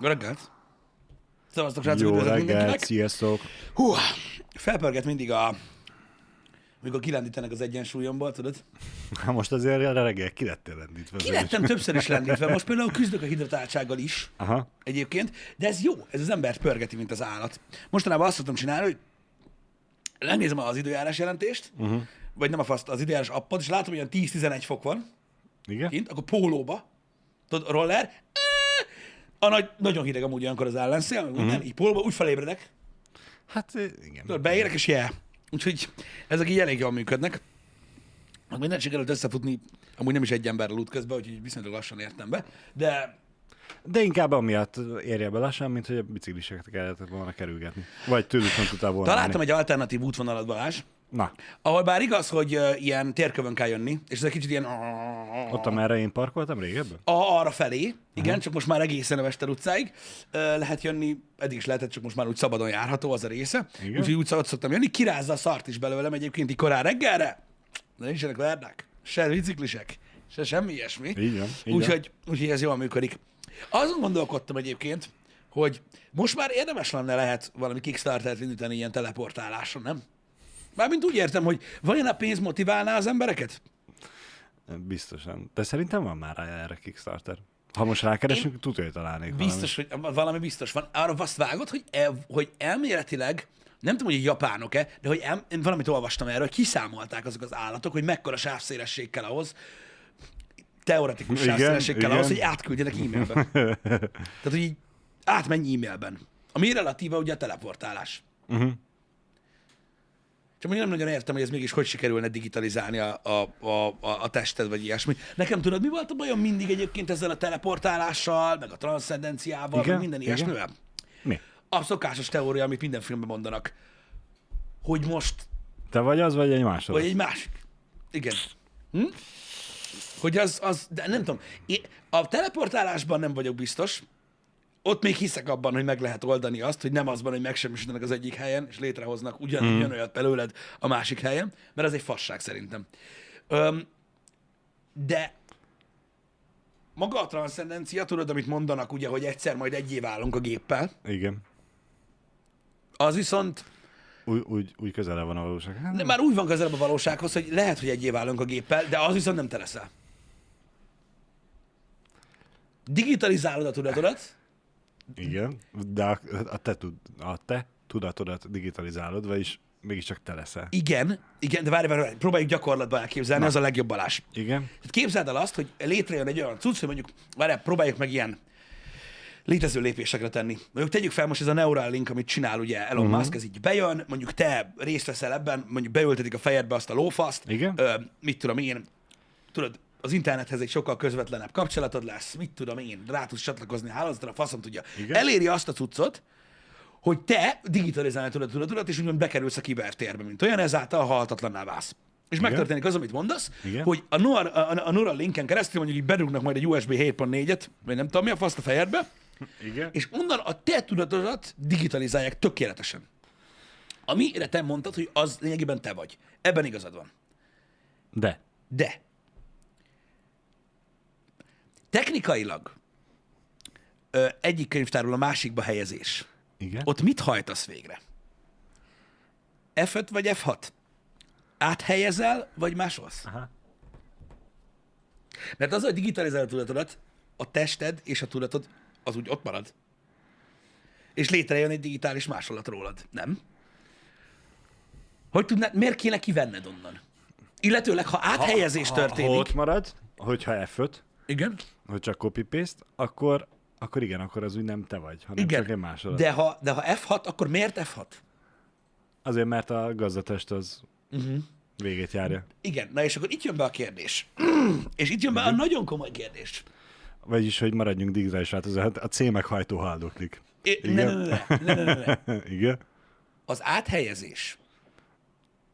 Jó reggelt! Szevasztok, srácok, Jó reggelt, sziasztok! Hú, felpörget mindig a... Mikor kilendítenek az egyensúlyomból, tudod? Hát most azért a reggel ki lettél lendítve. Ki lettem többször is lendítve. Most például küzdök a hidratáltsággal is Aha. egyébként, de ez jó, ez az embert pörgeti, mint az állat. Mostanában azt szoktam csinálni, hogy megnézem az időjárás jelentést, uh-huh. vagy nem a fasz, az időjárás appot, és látom, hogy olyan 10-11 fok van Igen? kint, akkor pólóba, tudod, roller, a nagy, nagyon hideg amúgy olyankor az ellenszél, meg minden, így pólóba, úgy felébredek, Hát igen. Tudod, beérek, és jel. Úgyhogy ezek így elég jól működnek. Meg mindent sikerült összefutni, amúgy nem is egy emberrel út közben, úgyhogy viszonylag lassan értem be, de De inkább amiatt érje be lassan, mint hogy a bicikliseket kellett volna kerülgetni. Vagy tőlük nem tudtál volna találtam menni. egy alternatív útvonalat, Balázs, Na, ahol bár igaz, hogy uh, ilyen térkövön kell jönni, és ez egy kicsit ilyen ott amerre én parkoltam régebben? a, arra felé, igen, csak most már egészen a Mester utcáig uh, lehet jönni, eddig is lehetett, csak most már úgy szabadon járható az a része, Igen. úgyhogy úgy szabad szoktam jönni, kirázza a szart is belőlem egyébként így korán reggelre, de nincsenek verdák, se biciklisek, se semmi ilyesmi. Így van, így Úgyhogy, úgyhogy ez jól működik. Azon gondolkodtam egyébként, hogy most már érdemes lenne lehet valami Kickstarter-t indítani ilyen teleportáláson, nem? Mármint úgy értem, hogy vajon a pénz motiválná az embereket? Biztosan. De szerintem van már erre Kickstarter. Ha most rákeresünk, tudja, hogy találnék Biztos, hogy valami biztos van. Arra azt vágod, hogy, el, hogy elméletileg, nem tudom, hogy japánok-e, de hogy el, én valamit olvastam erről, hogy kiszámolták azok az állatok, hogy mekkora sávszélesség kell ahhoz, teoretikus Igen, sávszélesség kell ahhoz, hogy átküldjenek e-mailben. Tehát, hogy így átmenj e-mailben. Ami relatíva ugye a teleportálás. Uh-huh. Csak még nem nagyon értem, hogy ez mégis hogy sikerülne digitalizálni a, a, a, a, tested, vagy ilyesmi. Nekem tudod, mi volt a bajom mindig egyébként ezzel a teleportálással, meg a transzcendenciával, Igen, meg minden igen. ilyesmivel? Mi? A szokásos teória, amit minden filmben mondanak, hogy most, Te vagy az, vagy egy másod? vagy egy másik. Igen. Hm? Hogy az, az, de nem tudom, én a teleportálásban nem vagyok biztos, ott még hiszek abban, hogy meg lehet oldani azt, hogy nem az van, hogy megsemmisítenek az egyik helyen, és létrehoznak ugyan, mm. ugyanolyat belőled a másik helyen, mert ez egy fasság szerintem. Öm, de maga a transzcendencia, tudod, amit mondanak, ugye, hogy egyszer majd egyé válunk a géppel, Igen. az viszont Úgy, úgy, úgy közele van a valóság. Hát, de már úgy van közelebb a valósághoz, hogy lehet, hogy egyé válunk a géppel, de az viszont nem te leszel. Digitalizálod a tudatodat, Igen, de a, a, te, tud, a te tudatodat digitalizálod, vagyis mégiscsak te leszel. igen, igen, de várj, várj, várj próbáljuk gyakorlatban elképzelni, Na. az a legjobb balás. Igen? Tehát képzeld el azt, hogy létrejön egy olyan cucc, hogy mondjuk, várj, próbáljuk meg ilyen létező lépésekre tenni. Mondjuk tegyük fel most ez a Neuralink, amit csinál ugye Elon uh-huh. Musk, ez így bejön, mondjuk te részt veszel ebben, mondjuk beültetik a fejedbe azt a lófaszt, Igen. Ö, mit tudom én, tudod, az internethez egy sokkal közvetlenebb kapcsolatod lesz, mit tudom én, rá tudsz csatlakozni a hálózatra, a faszom tudja. Igen. Eléri azt a cuccot, hogy te digitalizálni tudod tudatodat, és úgymond bekerülsz a kibertérbe, mint olyan, ezáltal halhatatlanná válsz. És megtörténik az, amit mondasz, Igen. hogy a, Nor, a, a, a Neuralinken keresztül mondjuk így bedugnak majd egy USB 7.4-et, vagy nem tudom mi a faszt a fejedbe, Igen? és onnan a te tudatodat digitalizálják tökéletesen. Amire te mondtad, hogy az lényegében te vagy. Ebben igazad van. De. De technikailag ö, egyik könyvtárról a másikba helyezés. Igen? Ott mit hajtasz végre? F5 vagy F6? Áthelyezel, vagy másolsz? Aha. Mert az, hogy digitalizálod a tudatodat, a tested és a tudatod az úgy ott marad. És létrejön egy digitális másolat rólad, nem? Hogy tudnád, miért kéne kivenned onnan? Illetőleg, ha áthelyezés Ha történik... ott marad, hogyha F5, Igen, hogy csak copy-paste, akkor, akkor igen, akkor az úgy nem te vagy, hanem igen. csak egy másolat. De ha, de ha F6, akkor miért F6? Azért, mert a gazdatest az Mhm. uh-huh. végét járja. Igen, na és akkor itt jön be a kérdés. és itt jön be a nagyon komoly kérdés. Vagyis, hogy maradjunk digitális változat. A C meghajtó haldoklik. É, ne, ne, ne, ne, ne, ne, ne. Igen? Az áthelyezés.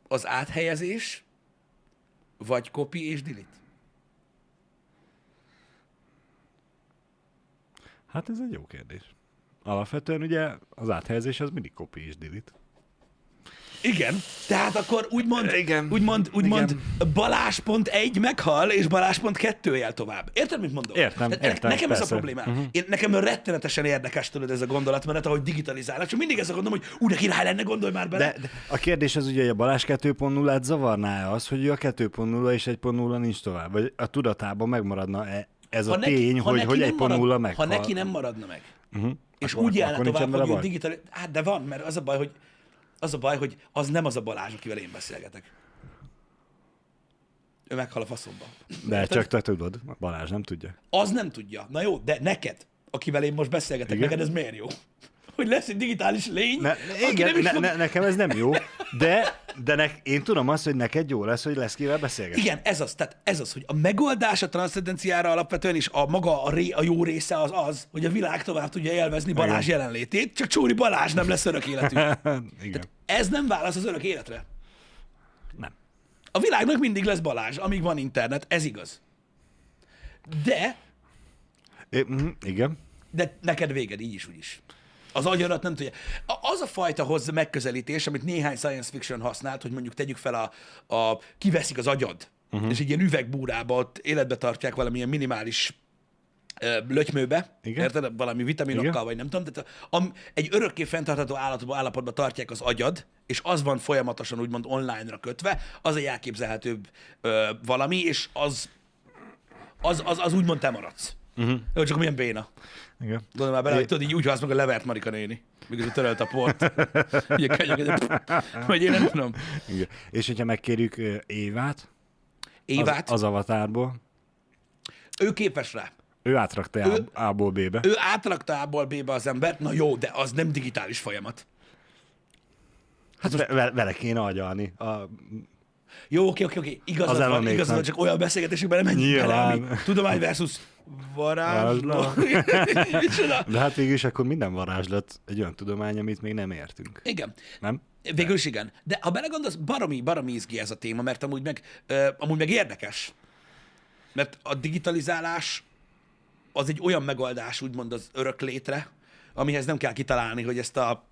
Az áthelyezés, vagy copy és delete? Hát ez egy jó kérdés. Alapvetően ugye az áthelyezés az mindig copy és delete. Igen, tehát akkor úgymond, Igen. úgymond, úgymond Igen. Balázs pont egy meghal, és Balázs pont kettő jel tovább. Érted, mit mondok? Értem, Tehát értem, Nekem ez a persze. problémám. Uh-huh. Én, nekem rettenetesen érdekes tudod ez a gondolatmenet, ahogy digitalizálnak, csak mindig ezt gondolom, hogy ú, de király lenne, gondolj már bele. De, de a kérdés az ugye, hogy a Balázs 2.0-át zavarná az, hogy ő a 2.0 és 1.0 nincs tovább? Vagy a tudatában megmaradna-e ez a tény, hogy, hogy nem 1.0 marad, meghal? Ha neki nem maradna meg, Uh-huh. és Akkor- úgy nincsen tovább, hogy ő digital... Hát de van, mert az a baj, hogy az a baj, hogy az nem az a Balázs, akivel én beszélgetek. Ő meghal a faszomba. De Érted? csak te tudod, Balázs nem tudja. Az nem tudja. Na jó, de neked, akivel én most beszélgetek, Igen. neked ez miért jó? Hogy lesz egy digitális lény, Ne, igen, nem is ne, fog... ne, nekem ez nem jó, de, de ne, én tudom azt, hogy neked jó lesz, hogy lesz kivel beszélgetni. Igen, ez az, tehát ez az, hogy a megoldás a transzcendenciára alapvetően is a maga a, ré, a jó része az az, hogy a világ tovább tudja élvezni Balázs Igen. jelenlétét, csak Csóri Balázs nem lesz örök életű. Igen. Ez nem válasz az örök életre. Nem. A világnak mindig lesz Balázs, amíg van internet, ez igaz. De, É, mhm, igen. de neked véged, így is, úgy is. Az agyadat nem tudja. Az a fajta hozzá megközelítés, amit néhány science fiction használt, hogy mondjuk tegyük fel a, a kiveszik az agyad, uh-huh. és egy ilyen üvegbúrába ott életbe tartják valamilyen minimális ö, lötymőbe, Igen. érted? Valami vitaminokkal, Igen. vagy nem tudom. Tehát am, egy örökké fenntartható állapotban, állapotban tartják az agyad, és az van folyamatosan úgymond online-ra kötve, az egy elképzelhetőbb ö, valami, és az, az, az, az úgymond te maradsz. Uh-huh. Jó, csak milyen béna. igen. Gondolom már bele, hogy tudod, így úgy halsz meg a levert Marika néni, mikor törölt a port. Ugye könyöket, vagy én nem tudom. igen. És hogyha megkérjük Évát, Évát, az, az avatárból, ő képes rá. ő átrakta Ő- A-ból B-be. Ő átrakta A-ból B-be az embert, na jó, de az nem digitális folyamat. Hát ve- ve- vele kéne agyalni. A, Jó, oké, oké, oké, igazad Az van, igazad van, csak olyan beszélgetésekben nem menjünk bele, ami tudomány versus varázsló. De hát végül is akkor minden varázslat egy olyan tudomány, amit még nem értünk. Igen. Nem? Végül is igen. De ha belegondolsz, baromi, baromi izgi ez a téma, mert amúgy meg, ö, amúgy meg érdekes. Mert a digitalizálás az egy olyan megoldás, úgymond az örök létre, amihez nem kell kitalálni, hogy ezt a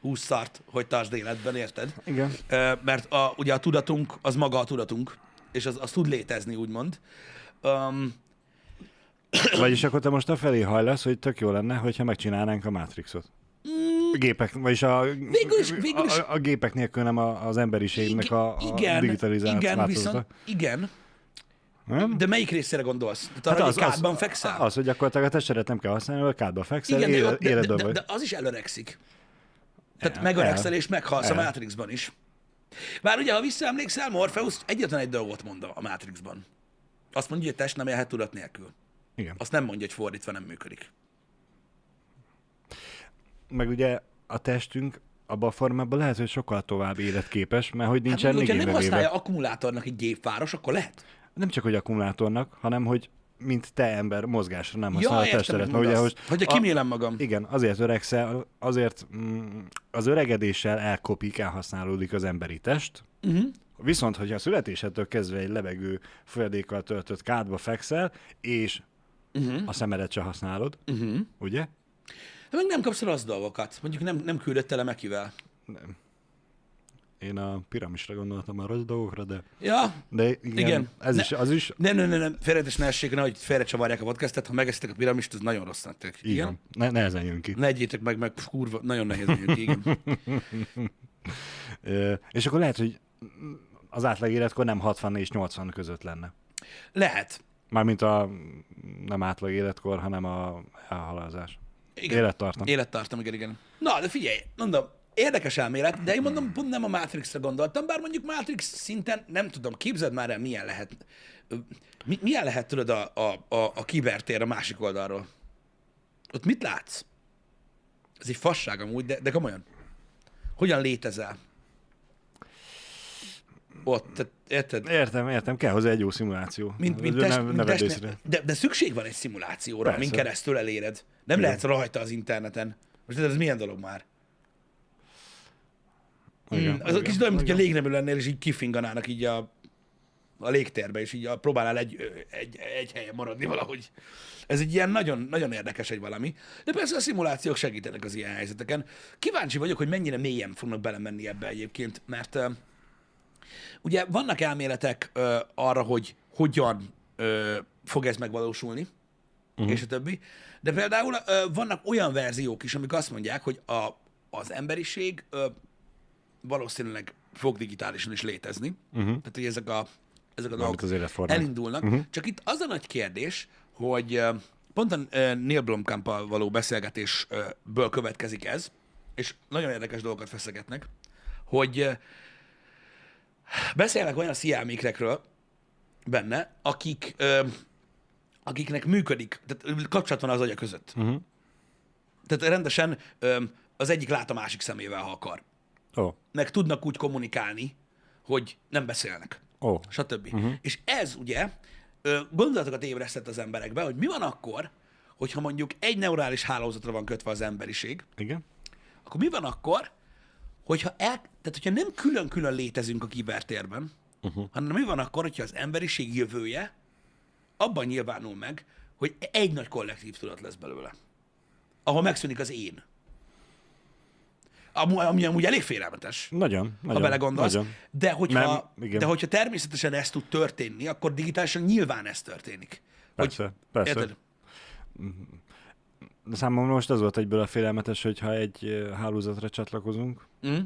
20 szart, hogy tartsd életben, érted? Igen. Ö, Mert a, ugye a tudatunk, az maga a tudatunk, és az, az tud létezni, úgymond. Um, Vagyis akkor te most a felé hajlasz, hogy tök jó lenne, hogyha megcsinálnánk a Matrixot. A gépek, vagyis a, Mm. Végül is- végül is- a, a gépek nélkül nem a, az emberiségnek a, a igen, digitalizált igen, viszont, igen, Nem? de melyik részére gondolsz? Tehát arra, hát hogy egy kádban fekszel? Az, hogy gyakorlatilag a testedet nem kell használni, mert kádba fekszel, Igen, de, de, de, de, az is előregszik. Tehát El, megöregszel el. és meghalsz a El. Matrixban is. Bár ugye, ha visszaemlékszel, Morpheus egyetlen egy dolgot mond a Matrixban. Azt mondja, hogy a test nem élhet tudat nélkül. Igen. Azt nem mondja, hogy fordítva nem működik. Meg ugye a testünk abban a formában lehet, hogy sokkal tovább életképes, mert hogy Hát nincsen mondjuk, hogyha nem igénybe használja véve. akkumulátornak egy gépváros, akkor lehet. Nem csak, hogy akkumulátornak, hanem hogy mint te ember mozgásra nem Ja, használ a értem, testedet. Mert ugye, hogy Hogyha a- kimélem magam. Igen, azért öregszel, azért mm, az öregedéssel elkopik, elhasználódik az emberi test, Uh-huh. viszont, hogyha a születésedtől kezdve egy levegő folyadékkal töltött kádba fekszel, és Uh-huh. a szemedet se használod, Uh-huh. ugye? De meg nem kapsz rossz dolgokat. Mondjuk nem, nem küldött el Mekivel. Nem. Én a piramisra gondoltam a rossz dolgokra, de, Ja, de igen, Igen. Ez Ne- is, az is nem, nem, nem, nem. félretes ne essék, nehogy félrecsavarják a podcastet. Ha megeszitek a piramist, az nagyon rossz nektek. így van. Ne, nehezen jön ki. Ne egyétek meg, meg kurva, nagyon nehéz mondjuk, igen. Ö, és akkor lehet, hogy az átlag életkor nem 60 és 80 között lenne. Lehet. Mármint a nem átlag életkor, hanem a elhalázás. Igen. Élettartam. Élettartam, igen, igen. Na, de figyelj, mondom, érdekes elmélet, de én mondom, pont nem a Matrixra gondoltam, bár mondjuk Matrix szinten, nem tudom, képzeld már el, milyen lehet, mi, milyen lehet, tudod, a, a, a, a kibertér a másik oldalról. Ott mit látsz? Ez egy fasság amúgy, de, de komolyan. Hogyan létezel? Ott, tehát, érted? Értem, értem, kell hozzá egy jó szimuláció. Mint, mint test, ne mint test, észre. de, de szükség van egy szimulációra, amin Persze. keresztül eléred. Nem Igen. lehetsz rajta az interneten. Most ez milyen dolog már? Igen, Mm, az igen, kicsit olyan, mint hogy a igen. légremű lennél, és így kifinganának így a a légtérbe, és így a, próbálnál egy, egy, egy helyen maradni valahogy. Ez egy ilyen nagyon, nagyon érdekes egy valami. De persze a szimulációk segítenek az ilyen helyzeteken. Kíváncsi vagyok, hogy mennyire mélyen fognak belemenni ebbe egyébként, mert ugye vannak elméletek uh, arra, hogy hogyan uh, fog ez megvalósulni, uh-huh. és a többi. De például uh, vannak olyan verziók is, amik azt mondják, hogy a, az emberiség uh, valószínűleg fog digitálisan is létezni. Uh-huh. Tehát, hogy ezek a, ezek a dolgok elindulnak. Uh-huh. Csak itt az a nagy kérdés, hogy uh, pont a Neil blomkamp való beszélgetésből következik ez, és nagyon érdekes dolgokat feszegetnek, hogy beszélnek olyan sziámikrekről benne, akik uh, akiknek működik, tehát kapcsolat van az agya között. Uh-huh. Tehát rendesen az egyik lát a másik szemével, ha akar. Oh. Meg tudnak úgy kommunikálni, hogy nem beszélnek. Oh. Stb. Uh-huh. És ez ugye gondolatokat ébresztett az emberekbe, hogy mi van akkor, hogyha mondjuk egy neurális hálózatra van kötve az emberiség. Igen. Akkor mi van akkor, hogyha, el, tehát hogyha nem külön-külön létezünk a kibertérben, uh-huh. hanem mi van akkor, hogyha az emberiség jövője abban nyilvánul meg, hogy egy nagy kollektív tudat lesz belőle. Ahol megszűnik az én. Ami, ami amúgy elég félelmetes. Nagyon, nagyon. Ha belegondolsz. Nagyon. De, hogyha, Nem, de hogyha természetesen ez tud történni, akkor digitálisan nyilván ez történik. Persze, hogy, persze. Érted? Számomra most az volt egyből a félelmetes, hogyha egy hálózatra csatlakozunk, mm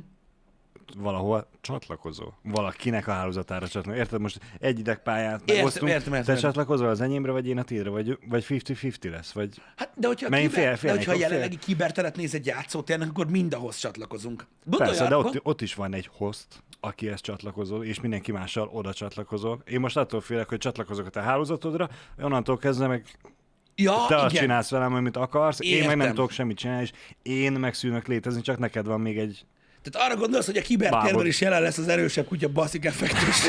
valahol csatlakozol. Valakinek a hálózatára csatlakozol. Érted? Most egy idegpályát megosztunk, értem, értem, te csatlakozol az enyémre, vagy én a tiédre, vagy, vagy 50-50 lesz, vagy... Hát, de hogyha, kiber, fél, fél, de hogyha a jelenlegi fél... kiberteret néz egy játszótérnek, akkor mindahhoz csatlakozunk. Gondolj Persze, de ott, ott, is van egy host, akihez csatlakozol, és mindenki mással oda csatlakozol. Én most attól félek, hogy csatlakozok a te hálózatodra, onnantól kezdve meg Ja, te igen. azt csinálsz velem, amit akarsz, Értem. én meg nem tudok semmit csinálni, és én megszűnök létezni, csak neked van még egy tehát arra gondolsz, hogy a kibertérben is jelen lesz az erősebb kutya baszik effektus.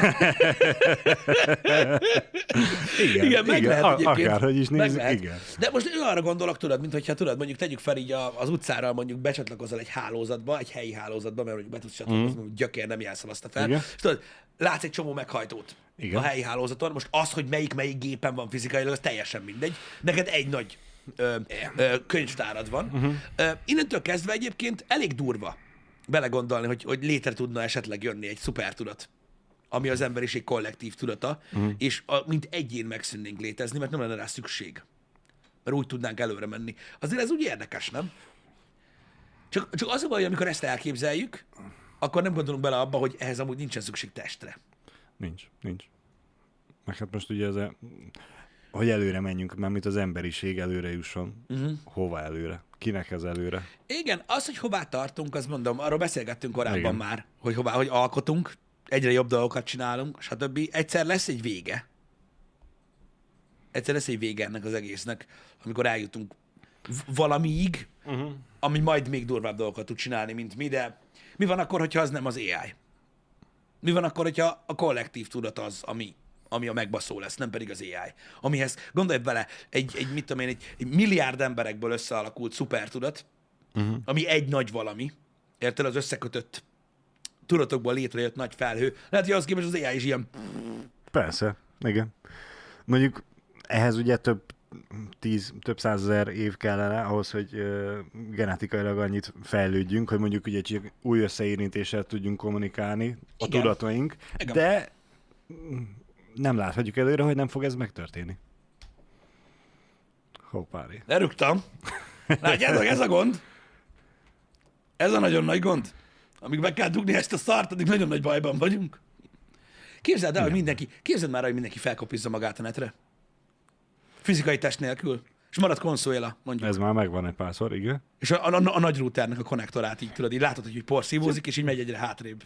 igen, igen, meg igen, lehet egyébként. Akárhogy is nézzük, igen. De most én arra gondolok, tudod, mint hogyha tudod, mondjuk tegyük fel így az utcára, mondjuk becsatlakozol egy hálózatba, egy helyi hálózatba, mert mondjuk be tudsz csatlakozni, mm. gyökér nem azt a fel. Igen. És tudod, látsz egy csomó meghajtót igen. a helyi hálózaton. Most az, hogy melyik melyik gépen van fizikailag, az teljesen mindegy. Neked egy nagy ö, ö, könyvtárad van. Uh-huh. Ö, innentől kezdve egyébként elég durva belegondolni, hogy, hogy létre tudna esetleg jönni egy szupertudat, ami az emberiség kollektív tudata, uh-huh. és a, mint egyén megszűnnénk létezni, mert nem lenne rá szükség. Mert úgy tudnánk előre menni. Azért ez úgy érdekes, nem? Csak, csak az a baj, amikor ezt elképzeljük, akkor nem gondolunk bele abba, hogy ehhez amúgy nincsen szükség testre. Nincs, nincs. Meg hát most ugye ez a hogy előre menjünk, mert mint az emberiség előre jusson. Uh-huh. Hova előre? Kinek ez előre? Igen, az, hogy hová tartunk, azt mondom, arról beszélgettünk korábban Igen. már, hogy hová, hogy alkotunk, egyre jobb dolgokat csinálunk, stb. Egyszer lesz egy vége. Egyszer lesz egy vége ennek az egésznek, amikor eljutunk valamiig, uh-huh. ami majd még durvább dolgokat tud csinálni, mint mi, de mi van akkor, hogyha az nem az AI? Mi van akkor, hogyha a kollektív tudat az, ami ami a megbaszó lesz, nem pedig az AI. Amihez, gondolj bele, egy, egy mit tudom én, egy, egy milliárd emberekből összealakult szupertudat, uh-huh. ami egy nagy valami, érted, az összekötött tudatokból létrejött nagy felhő. Lehet, hogy az képest az AI is ilyen... Persze, igen. Mondjuk ehhez ugye több tíz, több százezer év kellene ahhoz, hogy uh, genetikailag annyit fejlődjünk, hogy mondjuk ugye csak új összeérintéssel tudjunk kommunikálni a Igen. tudataink, Igen. de nem láthatjuk előre, hogy nem fog ez megtörténni. Hoppári. Lerügtem. Látjátok, ez a gond. Ez a nagyon nagy gond. Amíg meg kell dugni ezt a szart, addig nagyon nagy bajban vagyunk. Képzeld el, hogy mindenki, képzeld már, hogy mindenki felkopizza magát a netre. Fizikai test nélkül. És marad konszóla, mondjuk. Ez már megvan egy párszor, igen. És a, a, a, a nagy routernek a konnektorát így tudod, így látod, hogy porszívózik, és így megy egyre hátrébb.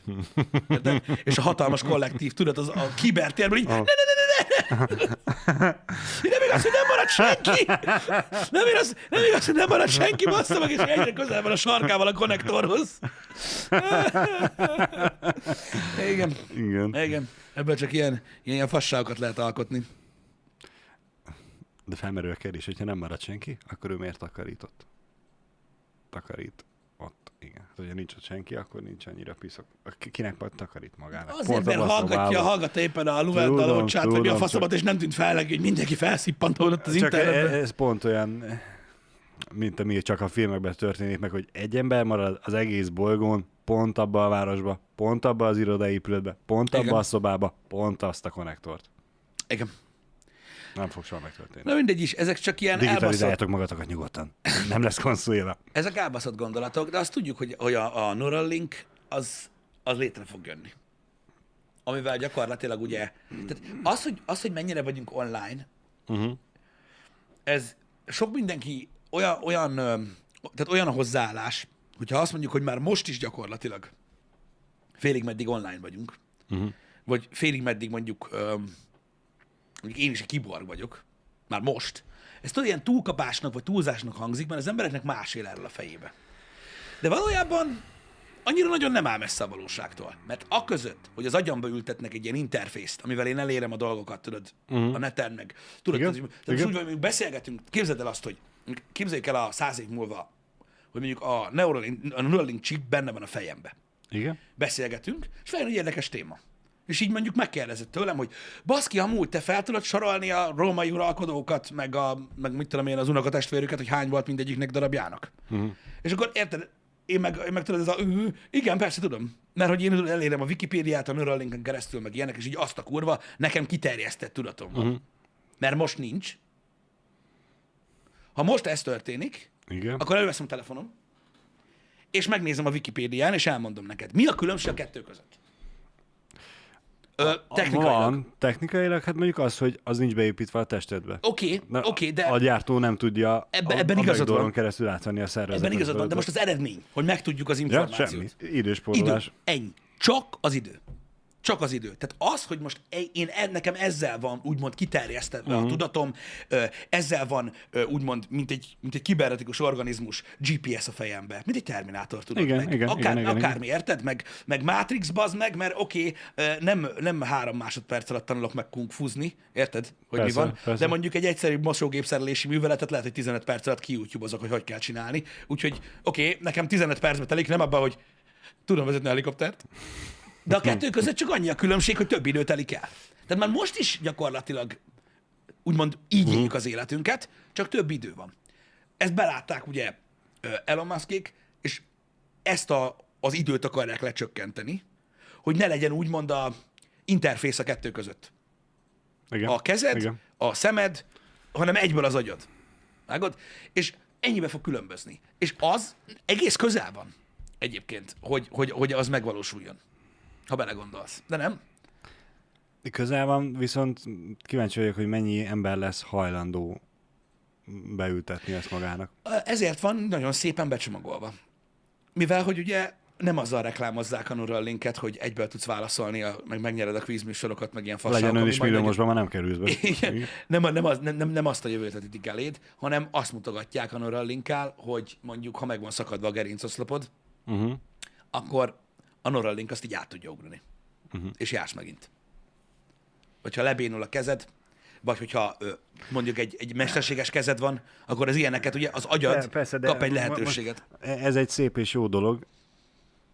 De, és a hatalmas kollektív, tudod, az a kibertérben így, ne, ne, ne, ne, ne. Nem igaz, hogy nem marad senki! Nem igaz, nem igaz hogy nem marad senki, bassza meg, és egyre közel van a sarkával a konnektorhoz. Igen. Igen. Igen. Ebből csak ilyen, ilyen fasságokat lehet alkotni. De felmerül a kérdés, hogyha nem marad senki, akkor ő miért takarított? Takarít. ott, igen. Hát, hogyha nincs ott senki, akkor nincs annyira piszok. Ki- Kinek majd takarít magának? Azért, mert abban a hallgatja, hallgatta éppen a Luvel Tudom, Dalocsát, vagy mi a faszomat, és nem tűnt fel neki, hogy mindenki felszippant ott az Csak e- internetben. ez pont olyan, mint ami csak a filmekben történik meg, hogy egy ember marad az egész bolygón, pont abba a városba, pont abba az irodaépületbe, pont abba Igen. a szobába, pont azt a konnektort. Igen. Nem fog soha megtörténni. Na mindegy is, ezek csak ilyen elbaszott, Digitalizáljátok magatokat nyugodtan. Nem lesz konszulja. ezek elbaszott gondolatok, de azt tudjuk, hogy, hogy a, a Neuralink az, az létre fog jönni. Amivel gyakorlatilag ugye, tehát az, hogy, az, hogy mennyire vagyunk online, Uh-huh. ez sok mindenki olyan, olyan, tehát olyan a hozzáállás, hogyha azt mondjuk, hogy már most is gyakorlatilag félig meddig online vagyunk, Uh-huh. vagy félig meddig mondjuk, mondjuk én is egy kiborg vagyok, már most, ez tudod, ilyen túlkapásnak vagy túlzásnak hangzik, mert az embereknek más él erről a fejébe. De valójában annyira nagyon nem áll messze a valóságtól. Mert a között, hogy az agyamba ültetnek egy ilyen interfészt, amivel én elérem a dolgokat, tudod, uh-huh. a neten meg. Tudod, Igen, hogy, tehát igen. úgy, van, hogy beszélgetünk, képzeld el azt, hogy képzeljük el a száz év múlva, hogy mondjuk a Neuralink, a Neuralink chip benne van a fejembe Igen? beszélgetünk, és feljön egy érdekes téma. És így mondjuk megkérdezett tőlem, hogy baszki, amúgy te fel tudod sorolni a római uralkodókat, meg, a, meg mit tudom én, az unokatestvérüket, hogy hány volt mindegyiknek darabjának. Uh-huh. És akkor érted, én meg, én meg tudod, ez a, "Ö, igen, persze tudom. Mert hogy én elérem a Wikipédiát a Neuralinken keresztül, meg ilyenek, és így azt a kurva, nekem kiterjesztett tudatom van. Uh-huh. Mert most nincs. Ha most ez történik, Igen. akkor előveszem a telefonom, és megnézem a Wikipédián, és elmondom neked. Mi a különbség a kettő között? Ö, technikailag. Van, technikailag, hát mondjuk az, hogy az nincs beépítve a testedbe. Oké, Na, oké, de A gyártó nem tudja Ebbe- ebben a igazad van. keresztül átvenni a szervezetet. ebben igazad van, de most az eredmény, hogy megtudjuk az Ja, információt. semmi. Idő. Időspórolás. Ennyi. Csak az idő. Csak az idő. Tehát az, hogy most e- én e- nekem ezzel van úgymond kiterjesztve Mhm. uh-huh. a tudatom, ö, ezzel van úgymond, mint egy, mint egy kibernetikus organizmus GPS a fejembe, mint egy terminátor, tudod Igen, meg. igen, Akár, igen, igen, akármi, érted? Meg, meg Matrix bazd meg, mert oké, okay, nem, nem három másodperc alatt tanulok meg kung fuzni, érted? Hogy Persze, mi van? persze. De mondjuk egy egyszerű mosógépszerelési műveletet lehet, hogy 15 perc alatt kiútjubozok, hogy hogy kell csinálni. Úgyhogy oké, okay, nekem 15 percbe telik, nem abban, hogy tudom vezetni a helikoptert, de a kettő között csak annyi a különbség, hogy több idő telik el. Tehát már most is gyakorlatilag úgymond így éljük az életünket, csak több idő van. Ezt belátták ugye Elon Muskék, és ezt a, az időt akarják lecsökkenteni, hogy ne legyen úgymond a interfész a kettő között. Igen. A kezed, Igen. a szemed, hanem egyből az agyad. Vágod? És ennyibe fog különbözni. És az egész közel van egyébként, hogy, hogy, hogy az megvalósuljon. Ha belegondolsz. De nem? Közel van, viszont kíváncsi vagyok, hogy mennyi ember lesz hajlandó beültetni ezt magának. Ezért van nagyon szépen becsomagolva. Mivel, hogy ugye nem azzal reklámozzák a Neuralinket, hogy egyből tudsz válaszolni, a, meg megnyered a kvízműsorokat, meg ilyen fasságok. Legyen ön is majd milliómosban, már nem kerülsz be. Igen. Nem, nem, az, nem, nem, nem azt a jövőt vetítik eléd, hanem azt mutogatják a Neuralinkkel, hogy mondjuk, ha meg van szakadva a gerincoszlopod, Uh-huh. akkor a Neuralink azt így át tudja ugrani. Uh-huh. És jársz megint. Vagy ha lebénul a kezed, vagy hogyha mondjuk egy, egy mesterséges kezed van, akkor az ilyeneket, ugye az agyad De, persze, de kap egy lehetőséget. Ez egy szép és jó dolog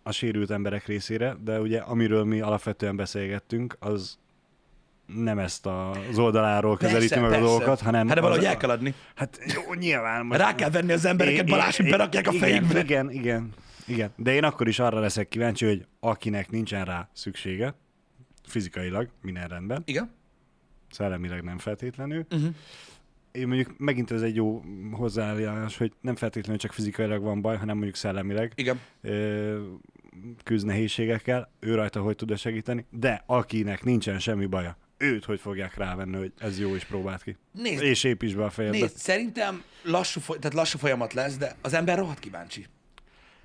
a sérült emberek részére, de ugye amiről mi alapvetően beszélgettünk, az nem ezt az oldaláról közelíti meg a dolgokat, hanem... Hát de valahogy az- el kell adni. Hát jó, nyilván. Most Rá kell venni az embereket, Balázs, hogy berakják a igen, fejükbe. Igen, igen, igen. De én akkor is arra leszek kíváncsi, hogy akinek nincsen rá szüksége, fizikailag, minden rendben, Igen? szellemileg nem feltétlenül, Uh-huh. én mondjuk megint ez egy jó hozzáállás, hogy nem feltétlenül csak fizikailag van baj, hanem mondjuk szellemileg Igen. ö, küzd nehézségekkel, ő rajta hogy tud segíteni, de akinek nincsen semmi baja, őt hogy fogják rávenni, hogy ez jó, és próbált ki. Nézd, És építs be a fejedbe. Nézd, szerintem lassú, foly- tehát lassú folyamat lesz, de az ember rohadt kíváncsi.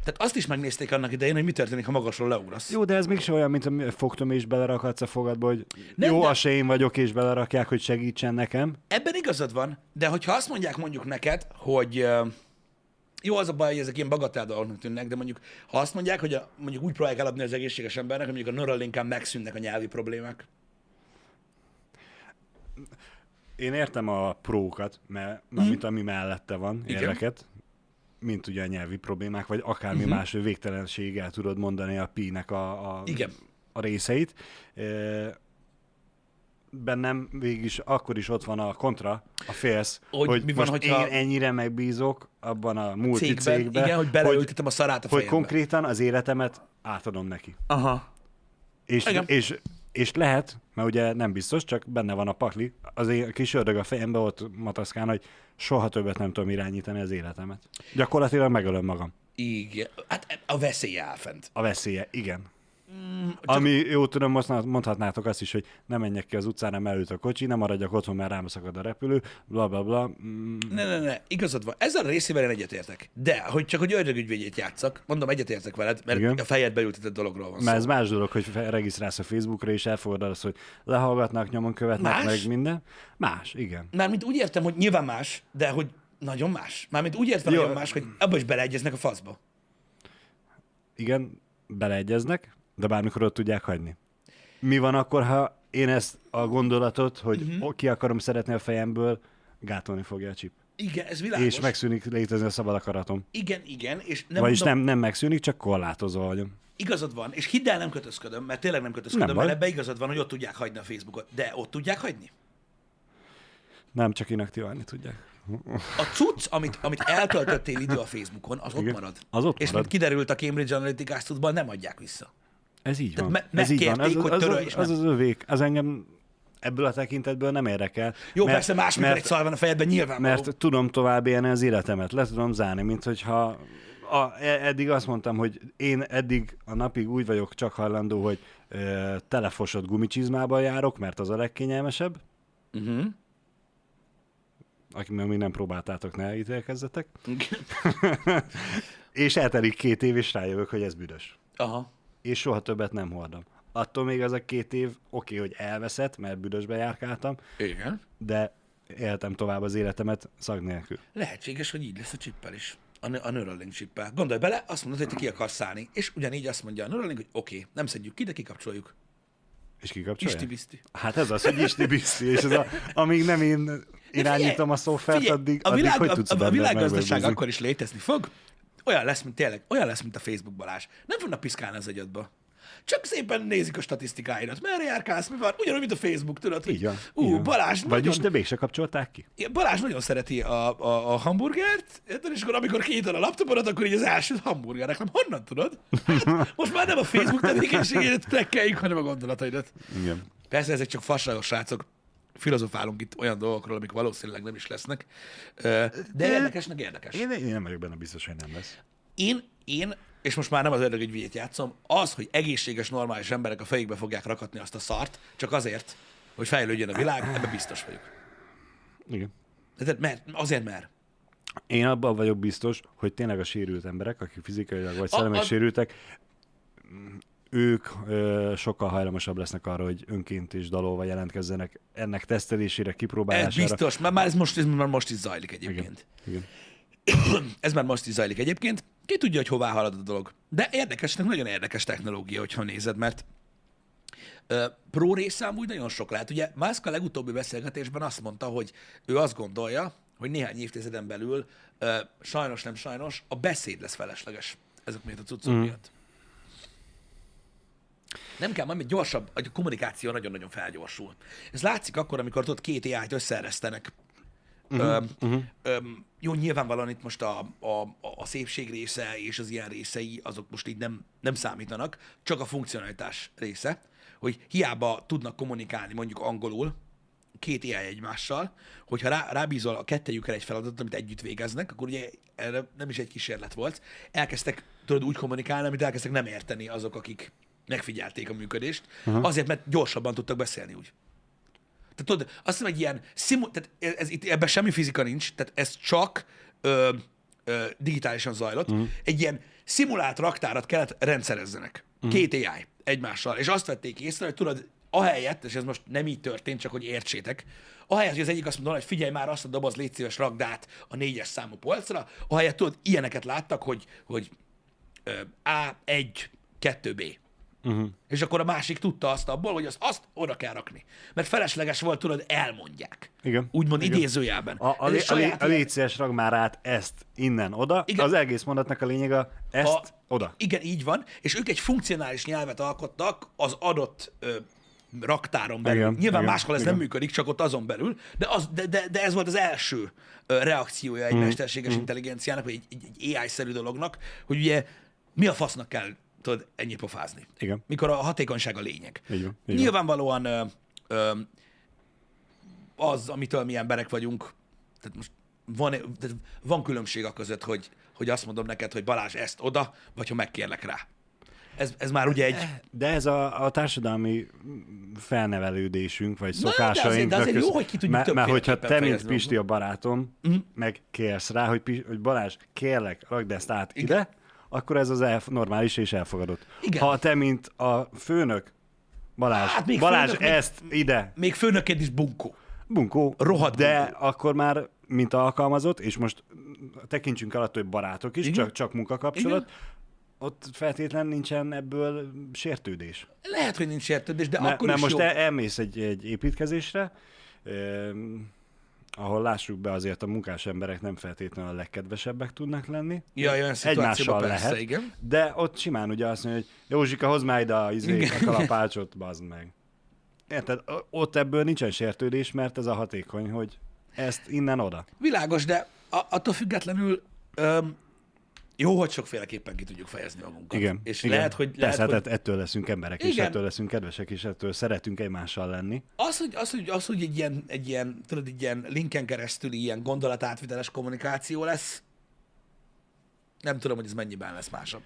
Tehát azt is megnézték annak idején, hogy mi történik, ha magasról leugrasz. Jó, de ez mégsem olyan, mint a fogtom és belerakhatsz a fogadba, hogy Nem, jó, de- se én vagyok, és belerakják, hogy segítsen nekem. Ebben igazad van, de hogyha azt mondják mondjuk neked, hogy jó, az a baj, hogy ezek ilyen bagatell dolgoknak tűnnek, de mondjuk ha azt mondják, hogy a, mondjuk úgy próbálják eladni az egészséges embernek, hogy mondjuk a Neuralinken megszűnnek a nyelvi problémák. Én értem a prókat, mert, mm. mint ami mellette van, Igen. érveket. Mint ugye a nyelvi problémák, vagy akármi uh-huh. más végtelenséggel tudod mondani a pi-nek a, a, Igen. a részeit. Bennem végig is, akkor is ott van a kontra, a félsz, Hogy hogy, mi van, most hogyha- én ennyire megbízok abban a multi Cégben, cégben, igen, hogy hogy, beleültetem a szarát a hogy fejembe. konkrétan az életemet átadom neki. Aha. És, Igen. és, és lehet, mert ugye nem biztos, csak benne van a pakli, az én kis ördög a fejembe ott mataszkán, hogy soha többet nem tudom irányítani az életemet. Gyakorlatilag megölöm magam. Igen. Hát a veszély áll fent. A veszélye, igen. Csak Ami jó tudom, most mondhatnátok azt is, hogy nem menjek ki az utcára, mert előtt a kocsi, nem maradjak otthon, mert rám szakad a repülő, bla bla bla. Mm, Ne, ne, ne, igazad van. Ezzel a részével én egyetértek. De, hogy csak hogy ördögügyvédjét játszak, mondom, egyetértek veled, mert Igen. a fejed beültetett dologról van Mert ez szó. más dolog, hogy regisztrálsz a Facebookra, és elfogadod azt, hogy lehallgatnak, nyomon követnek, Más? meg minden. Más, igen. Mármint úgy értem, hogy nyilván más, de hogy nagyon más. Mármint úgy értem, Jó. nagyon más, hogy abba is beleegyeznek a faszba. Igen, beleegyeznek, de bármikor ott tudják hagyni. Mi van akkor, ha én ezt a gondolatot, hogy uh-huh. ki akarom szeretni a fejemből, gátolni fogja a chip. Igen, ez világos. És megszűnik létezni a szabad akaratom. Igen, igen, és nem Vagyis mondom, nem, nem megszűnik, csak korlátozva vagyok. igazad van, és hidd el, nem kötözködöm, mert tényleg nem kötözködöm, Nem mert baj. ebbe igazad van, hogy ott tudják hagyni a Facebookot. De ott tudják hagyni? Nem, csak inaktiválni tudják. A cucc, amit, amit eltöltöttél idő a Facebookon, az ott Igen. marad. Az ott és marad. mint kiderült a Cambridge Analytica tudban, nem adják vissza. Ez így Tehát van. me- Ez így van. Az, hogy az, törölj, az, az, az övék. Az engem ebből a tekintetből nem érdekel. Jó, mert, persze más, mert, egy szar van a fejedben, nyilván. mert tudom tovább élni az életemet, le tudom zárni, mint hogyha a, e- eddig azt mondtam, hogy én eddig a napig úgy vagyok csak hajlandó, hogy ö, telefosott gumicsizmában járok, mert az a legkényelmesebb. Uh-huh. Aki még nem próbáltátok, ne ítélkezzetek. És eltelik két év, és rájövök, hogy ez büdös. Aha. És soha többet nem hordom. Attól még az a két év oké, hogy elveszett, mert büdösbe járkáltam, Igen. de éltem tovább az életemet szag nélkül. Lehetséges, hogy így lesz a csippel is. A, ne- a Neuralink csippel. Gondolj bele, azt mondod, hogy te ki akarsz szállni, és ugyanígy azt mondja a Neuralink, hogy oké, okay, nem szedjük ki, de kikapcsoljuk. És kikapcsolja? Isti-biszti. Hát ez az, hogy isti bizti, és ez a, amíg nem én irányítom a Figyelj, addig, a, világ, addig hogy tudsz a, a benne világgazdaság akkor is létezni fog, olyan lesz, mint tényleg, olyan lesz, mint a Facebook Balázs. Nem fognak piszkálni az agyadba. Csak szépen nézik a statisztikáidat. Merre járkálsz, mi van? Ugyanúgy, mint a Facebook, tudod? hogy van. Ú, van. Balázs Vagyis, nagyon, de mégse kapcsolták ki. Igen, Balázs nagyon szereti a, a, a hamburgert, és akkor amikor kinyited a laptopodat, akkor így az első hamburger reklám. Honnan tudod? Hát, most már nem a Facebook tevékenységét trekkeljük, hanem a gondolataidat. Igen. Persze ezek csak fasságos srácok. Filozofálunk itt olyan dolgokról, amik valószínűleg nem is lesznek. De érdekesnek érdekes. Én, én nem vagyok benne biztos, hogy nem lesz. Én, én, és most már nem az ördögügyvédjét játszom, az, hogy egészséges, normális emberek a fejükbe fogják rakatni azt a szart, csak azért, hogy fejlődjön a világ, ebben biztos vagyok. Igen. Tehát mert, azért mert. Én abban vagyok biztos, hogy tényleg a sérült emberek, akik fizikailag vagy szellemileg sérültek, ők ö, sokkal hajlamosabb lesznek arra, hogy önként és dalolva jelentkezzenek ennek tesztelésére, Ez kipróbálására. biztos, mert már ez most, ez már most is zajlik Igen. egyébként. Igen. Ez már most is zajlik egyébként. Ki tudja, hogy hová halad a dolog. De érdekesnek nagyon érdekes technológia, hogyha nézed, mert ö, pro része amúgy nagyon sok lehet. Ugye Musk a legutóbbi beszélgetésben azt mondta, hogy ő azt gondolja, hogy néhány évtizeden belül ö, sajnos nem sajnos a beszéd lesz felesleges ezek miatt a cuccok mm. miatt. Nem kell, majd gyorsabb, a kommunikáció nagyon-nagyon felgyorsul. Ez látszik akkor, amikor ott két AI-t összeeresztenek. Uh-huh, uh-huh. Öm, jó, nyilvánvalóan itt most a, a, a szépség része és az ilyen részei, azok most így nem, nem számítanak, csak a funkcionalitás része, hogy hiába tudnak kommunikálni mondjuk angolul, két AI egymással, hogyha rá, rábízol a kettejükre egy feladatot, amit együtt végeznek, akkor ugye erre nem is egy kísérlet volt, elkezdtek tudod úgy kommunikálni, amit elkezdtek nem érteni azok, akik megfigyelték a működést, uh-huh. azért, mert gyorsabban tudtak beszélni úgy. Tehát tudod, azt hiszem, egy ilyen szimu, tehát ez, ez, itt, ebben semmi fizika nincs, tehát ez csak ö, ö, digitálisan zajlott. Uh-huh. Egy ilyen szimulált raktárat kellett rendszerezzenek. Uh-huh. Két AI egymással. És azt vették észre, hogy tudod, ahelyett, és ez most nem így történt, csak hogy értsétek, ahelyett, hogy az egyik azt mondta, hogy figyelj már azt a doboz, légy szíves, rakd át a négyes számú polcra, ahelyett tudod, ilyeneket láttak, hogy, hogy ö, A1, 2B. Uh-huh. És akkor a másik tudta azt abból, hogy azt, azt oda kell rakni. Mert felesleges volt, tudod, elmondják. Igen. Úgymond Igen. idézőjelben. A, a, a, a, a rag már át ezt innen oda. Igen. Az egész mondatnak a lényege ezt Ha- oda. Igen, így van, és ők egy funkcionális nyelvet alkottak az adott ö, raktáron belül. Igen, Nyilván igen, máshol ez igen. nem működik, csak ott azon belül, de, az, de, de, de ez volt az első reakciója egy mesterséges intelligenciának, vagy egy, egy, egy AI-szerű dolognak, hogy ugye mi a fasznak kell tudod, ennyi pofázni. Igen. Mikor a hatékonyság a lényeg. Így van. Nyilvánvalóan ö, ö, az, amitől mi emberek vagyunk, tehát most van, tehát van különbség a között, hogy, hogy azt mondom neked, hogy Balázs ezt oda, vagy ha megkérlek rá. Ez, ez már ugye egy... De ez a, a társadalmi felnevelődésünk, vagy de szokásaink. azért- de azért jó, hogy ki tudjuk mert, mert hogyha te, mint Pisti a barátom, Mhm. meg kérsz rá, hogy, hogy Balázs, kérlek, rakd ezt át ide, akkor ez az elf- normális és elfogadott. Igen. Ha te, mint a főnök, Balázs, Hát még Balázs, főnök, még- ezt ide, Még főnökként is bunkó. bunkó, Rohadt de bunkó. akkor már, mint alkalmazott, és most tekintsünk el attól, hogy barátok is, Igen. csak, csak munkakapcsolat, ott feltétlen nincsen ebből sértődés. Lehet, hogy nincs értődés, de Mert, akkor mert is most jó. el, elmész egy, egy építkezésre, ahol lássuk be azért a munkás emberek nem feltétlenül a legkedvesebbek tudnak lenni. Ja, olyan Egymással persze, lehet, igen. de ott simán ugye azt mondja, hogy Józsika, hozd már ide a, izé, a kalapácsot, bazd meg. Érted? Ott ebből nincsen sértődés, mert ez a hatékony, hogy ezt innen oda. Világos, de attól függetlenül öm, jó, hogy sokféleképpen ki tudjuk fejezni magunkat. Igen. És igen. lehet, hogy, lehet, Persze, hogy hát ettől leszünk emberek, és Igen. ettől leszünk kedvesek, és ettől szeretünk egymással lenni. Az, hogy, az, hogy, az, hogy egy ilyen, egy ilyen, tudod, egy ilyen linken keresztüli ilyen gondolatátviteles kommunikáció lesz, nem tudom, hogy ez mennyiben lesz másabb.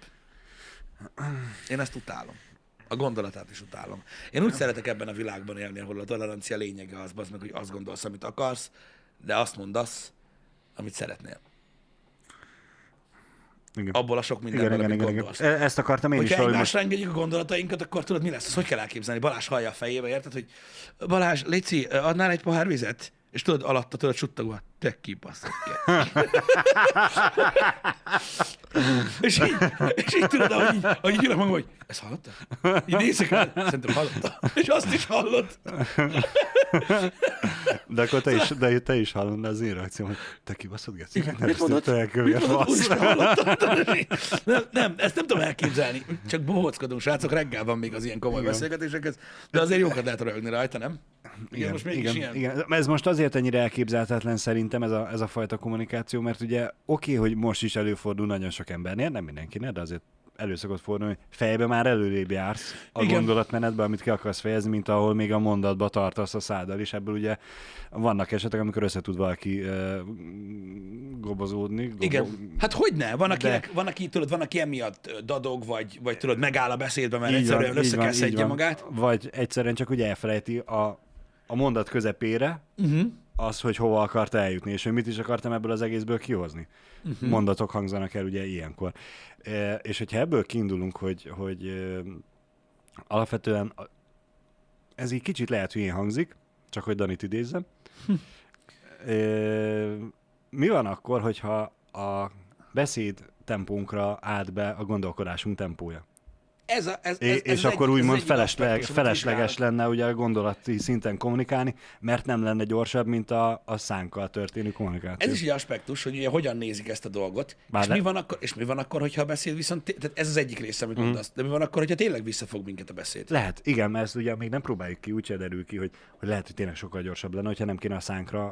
Én ezt utálom. A gondolatát is utálom. Én úgy szeretek ebben a világban élni, ahol a tolerancia lényege az, az meg, hogy azt gondolsz, amit akarsz, de azt mondasz, amit szeretnél. Igen. Abból a sok Igen, mindenből, igen, amit igen, igen. gondolsz. E- Ezt akartam én is, Hogyha hogy egymásra most... engedjük a gondolatainkat, akkor tudod, mi lesz? Ezt hogy kell elképzelni? Balázs hallja a fejébe, érted, hogy Balázs, Léci, adnál egy pohár vizet? És tudod, alatta tudod suttogva, te kibaszott. és, így, és így tudod, ahogy ahogy így ülök magam, hogy ezt hallotta? Így nézek el, szerintem hallotta. És azt is hallott. De akkor te is, de te is hallod az én reakcióm, hogy te kibaszott, Geci? Igen. Nem Mit mondod? Mit mondod? Nem, nem, ezt nem tudom elképzelni. Csak bohóckodunk, srácok, reggel van még az ilyen komoly Igen. beszélgetésekhez, de azért jókat lehet röhögni rajta, nem? Igen, igen most mégis igen, ilyen. igen. Ez most azért ennyire elképzelhetetlen szerintem ez a, ez a fajta kommunikáció, mert ugye oké, hogy most is előfordul nagyon sok embernél, nem mindenkinél, de azért elő szokott fordulni, hogy fejbe már előrébb jársz a Igen. gondolatmenetben, amit ki akarsz fejezni, mint ahol még a mondatba tartasz a száddal, és ebből ugye vannak esetek, amikor össze tud valaki uh, gobozódni. Gobo- Igen. Hát hogy ne? Van, De- akinek, van, aki, tudod, van, aki emiatt dadog, vagy, vagy tudod, megáll a beszédbe, mert Így egyszerűen van, összekeszedje magát. Vagy egyszerűen csak úgy elfelejti a, a mondat közepére Uh-huh. Az, hogy hova akart eljutni, és hogy mit is akartam ebből az egészből kihozni. Uh-huh. Mondatok hangzanak el ugye ilyenkor. E, és hogyha ebből kiindulunk, hogy, hogy e, alapvetően ez így kicsit lehet hülyén hangzik, csak hogy Danit idézzem. e, mi van akkor, hogyha a beszéd tempónkra állt be a gondolkodásunk tempója? Ez, a, ez, ez, és ez akkor egy, úgymond egy felesleg, felesleges lenne ugye a gondolati szinten kommunikálni, mert nem lenne gyorsabb, mint a, a szánkkal történő kommunikáció. Ez is egy aspektus, hogy ugye hogyan nézik ezt a dolgot, Bár és le- mi, van akkor, és mi van akkor, hogyha a beszéd viszont, tehát ez az egyik része, amit Mhm. mondasz, de mi van akkor, hogyha tényleg visszafog minket a beszéd? Lehet, igen, mert ezt ugye még nem próbáljuk ki, úgy derül ki, hogy, hogy lehet, hogy tényleg sokkal gyorsabb lenne, hogyha nem kéne a szánkra,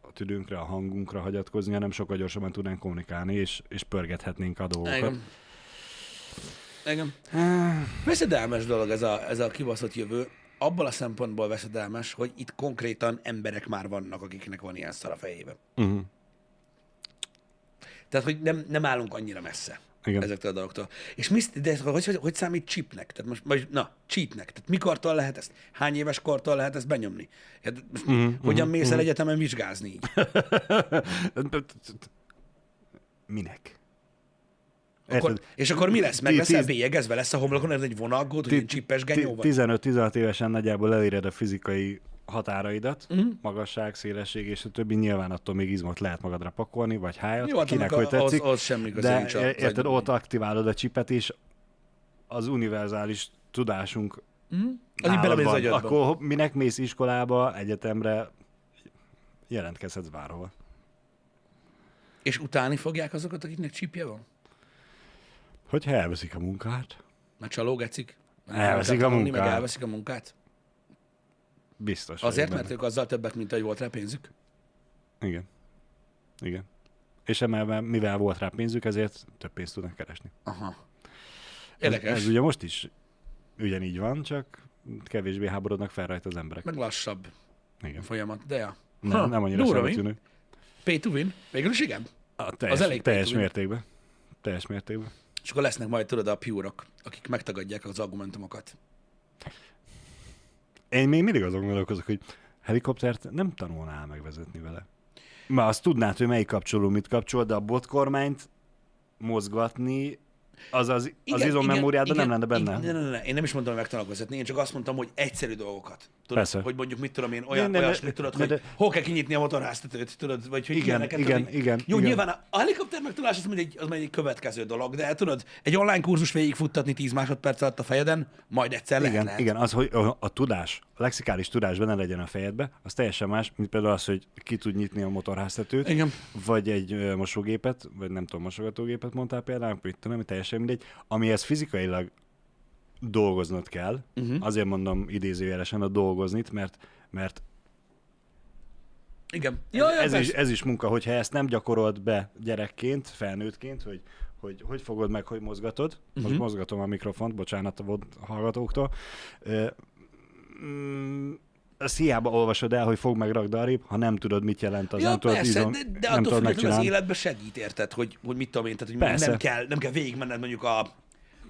a tüdőnkre, a hangunkra hagyatkozni, hanem sokkal gyorsabban tudnánk kommunikálni, és, és pörgethetnénk a dolgokat. Igen. Igen. Veszedelmes dolog ez a, ez a kibaszott jövő. Abból a szempontból veszedelmes, hogy itt konkrétan emberek már vannak, akiknek van ilyen szar a fejében. Uh-huh. Tehát, hogy nem, nem állunk annyira messze Igen. ezektől a dolgoktól. És mi, de ez, hogy, hogy, hogy számít chipnek? Tehát most, vagy, na, cheatnek. Tehát mikortól lehet ezt? Hány éves kortól lehet ezt benyomni? Hát, most Mhm, hogyan mész el egyetemen vizsgázni így? Minek? Akkor, és akkor mi lesz? Meg leszel bélyegezve? Lesz a homlokon ez egy vonalgód, hogy egy csippes genyó vagy? 15-16 évesen nagyjából eléred a fizikai határaidat, uh-huh. magasság, szélesség és a többi. Nyilván attól még izmot lehet magadra pakolni, vagy hájat, Jó, hát kinek hogy a- az- tetszik. az semmi de nincs érted, ott aktiválod a csipet, és az univerzális tudásunk Az így nálad belemész az akkor minek mész iskolába, egyetemre, jelentkezhetsz bárhol. És utálni fogják azokat, akiknek csípje van? Hogyha elveszik a munkát, Mert csalógecik? Elveszik a tanulni, Meg munkát. elveszik a munkát? biztos. Azért, mert ők azzal többet, mint hogy volt rá pénzük? Igen. Igen. És emelve, mivel volt rá pénzük, ezért több pénzt tudnak keresni. Aha. Ez, Érdekes. ez ugye most is ugyanígy van, csak kevésbé háborodnak fel rajta az emberek. Meg lassabb Igen. folyamat, de ja. Nem, nem annyira sem. Pay to win? Végül is igen. A teljes, elég teljes mértékben. Teljes mértékben. És akkor lesznek majd, tudod, a pure akik megtagadják az argumentumokat. Én még mindig azon gondolkozok, hogy helikoptert nem tanulnál megvezetni vele. Mert azt tudnád, hogy melyik kapcsoló mit kapcsol, de a botkormányt mozgatni, az az, az izommemóriádban nem lenne benne. Igen, ne, ne, ne, én nem is mondtam, hogy megtanulok vezetni, én csak azt mondtam, hogy egyszerű dolgokat. Tudod, Persze. hogy mondjuk mit tudom én, olyan, Ne, ne, olyasmit tudod, ne, hogy de- hol kell kinyitni a motorháztetőt, tudod, vagy hogy Igen, ilyeneket, igen, tudod, igen, Jó, igen. nyilván a, a helikopter megtanulás az majd, egy, az majd egy következő dolog, de tudod, egy online kurzus végigfuttatni 10 másodperc alatt a fejeden, majd egyszer Igen, lehet. igen, az, hogy a, a tudás, a lexikális tudás benne legyen a fejedbe, az teljesen más, mint például az, hogy ki tud nyitni a motorháztetőt, Igen. vagy egy mosógépet, vagy nem tudom, mosogatógépet mondtál például, mit tudom, teljesen mindegy, amihez fizikailag dolgoznod kell, uh-huh. azért mondom idézőjelesen a dolgoznit, mert, mert Igen. Ja, ja, ez, is, ez is munka, hogyha ezt nem gyakorolt be gyerekként, felnőttként, hogy, hogy hogy fogod meg, hogy mozgatod. Uh-huh. Most mozgatom a mikrofont, bocsánat a hallgatóktól. Mm, ezt hiába olvasod el, hogy fog meg rakd arrébb, ha nem tudod, mit jelent az, ja, nem tudod, izom, de, de nem attól tudod az életben segít, érted, hogy, hogy mit tudom én, tehát hogy Persze. nem kell, nem kell végigmenned mondjuk a,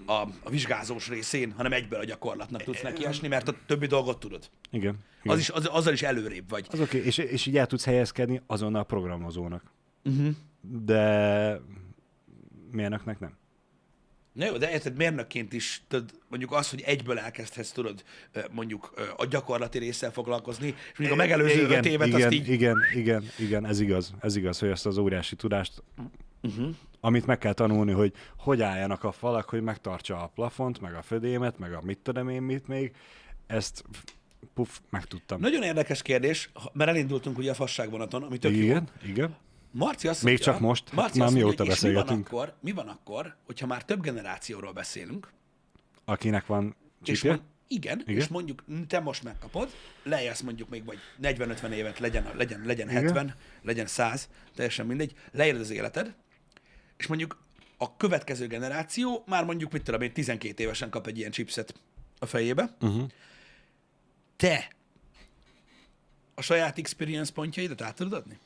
a, a vizsgázós részén, hanem egyből a gyakorlatnak tudsz nekiesni, mert a többi dolgot tudod. Igen. igen. Az is, az, azzal is előrébb vagy. Az oké, okay. és, és így el tudsz helyezkedni azonnal programozónak. Uh-huh. De mérnöknek nem. Na jó, de érted, mérnökként is, tudod, mondjuk az, hogy egyből elkezdhetsz, tudod, mondjuk a gyakorlati résszel foglalkozni, és mondjuk a megelőző igen, öt évet igen, azt így... Igen, igen, igen, ez igaz. Ez igaz, hogy ezt az óriási tudást, uh-huh. amit meg kell tanulni, hogy hogy álljanak a falak, hogy megtartsa a plafont, meg a födémet, meg a mit tudom én mit még, ezt puff, megtudtam. Nagyon érdekes kérdés, mert elindultunk ugye a fasságvonaton, ami tök jó. Igen, igen. Marci azt Még mondja, csak most? Marci Már mondja, mióta hogy és mi van, beszélgetünk? akkor, mi van akkor, hogyha már több generációról beszélünk, Akinek van és mond, igen, Igen. és mondjuk te most megkapod, lejársz mondjuk még vagy 40-50 évet, legyen, legyen, legyen Igen. 70, legyen 100, teljesen mindegy, leérd az életed, és mondjuk a következő generáció már mondjuk, mit tudom én, 12 évesen kap egy ilyen chipset a fejébe, Uh-huh. te a saját experience pontjaidat át tudod adni?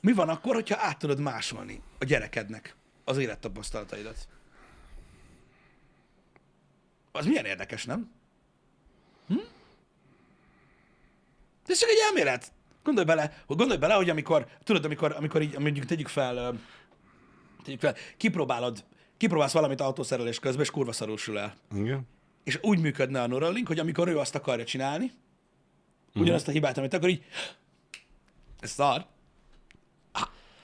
Mi van akkor, hogyha át tudod másolni a gyerekednek az élettapasztalataidat? Az milyen érdekes, nem? Hm? De ez csak egy elmélet. Gondolj bele, hogy gondolj bele, hogy amikor, tudod, amikor, amikor így, mondjuk tegyük fel, tegyük fel, kipróbálod, kipróbálsz valamit autószerelés közben, és kurva szarul sül el Igen. és úgy működne a Neuralink, hogy amikor ő azt akarja csinálni, ugyanazt a hibát, amit akar, így, ez szar.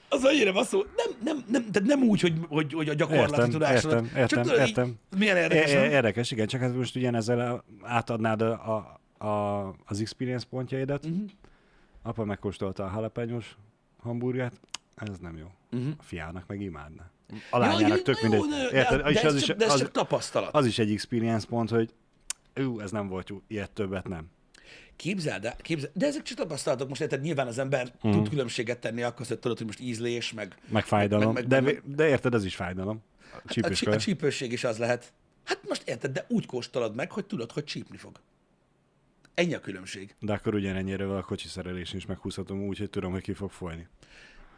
Az annyira basszó. Nem, nem, nem, tehát nem úgy, hogy, hogy, hogy a gyakorlati Értem, tudásodat. értem, értem, tudod, így, értem. Milyen érdekes, É-? Érdekes, igen, csak hát most ugyanezzel átadnád a, a, a, az experience pontjaidat. Uh-huh. Apa megkóstolta a jalapenyos hamburgert, ez nem jó. Uh-huh. A fiának meg imádna. A lányának tök na jó, mindegy. jó, Érted? De, És de, az ez is- csak, de ez az- csak tapasztalat. Az is egy experience pont, hogy ú, ez nem volt jó, ilyet többet nem. Képzeld el, képzeld, de ezek csak tapasztalatok. Most érted, nyilván az ember Mhm. tud különbséget tenni akkor, hogy tudod, hogy most ízlés, meg Meg fájdalom. meg- de, meg- de érted, ez is fájdalom. A a, csípős csí- a csípősség is az lehet. Hát most érted, de úgy kóstolod meg, hogy tudod, hogy csípni fog. Ennyi a különbség. De akkor ugyanennyire a kocsi szerelés is meghúzhatom úgy, hogy tudom, hogy ki fog folyni.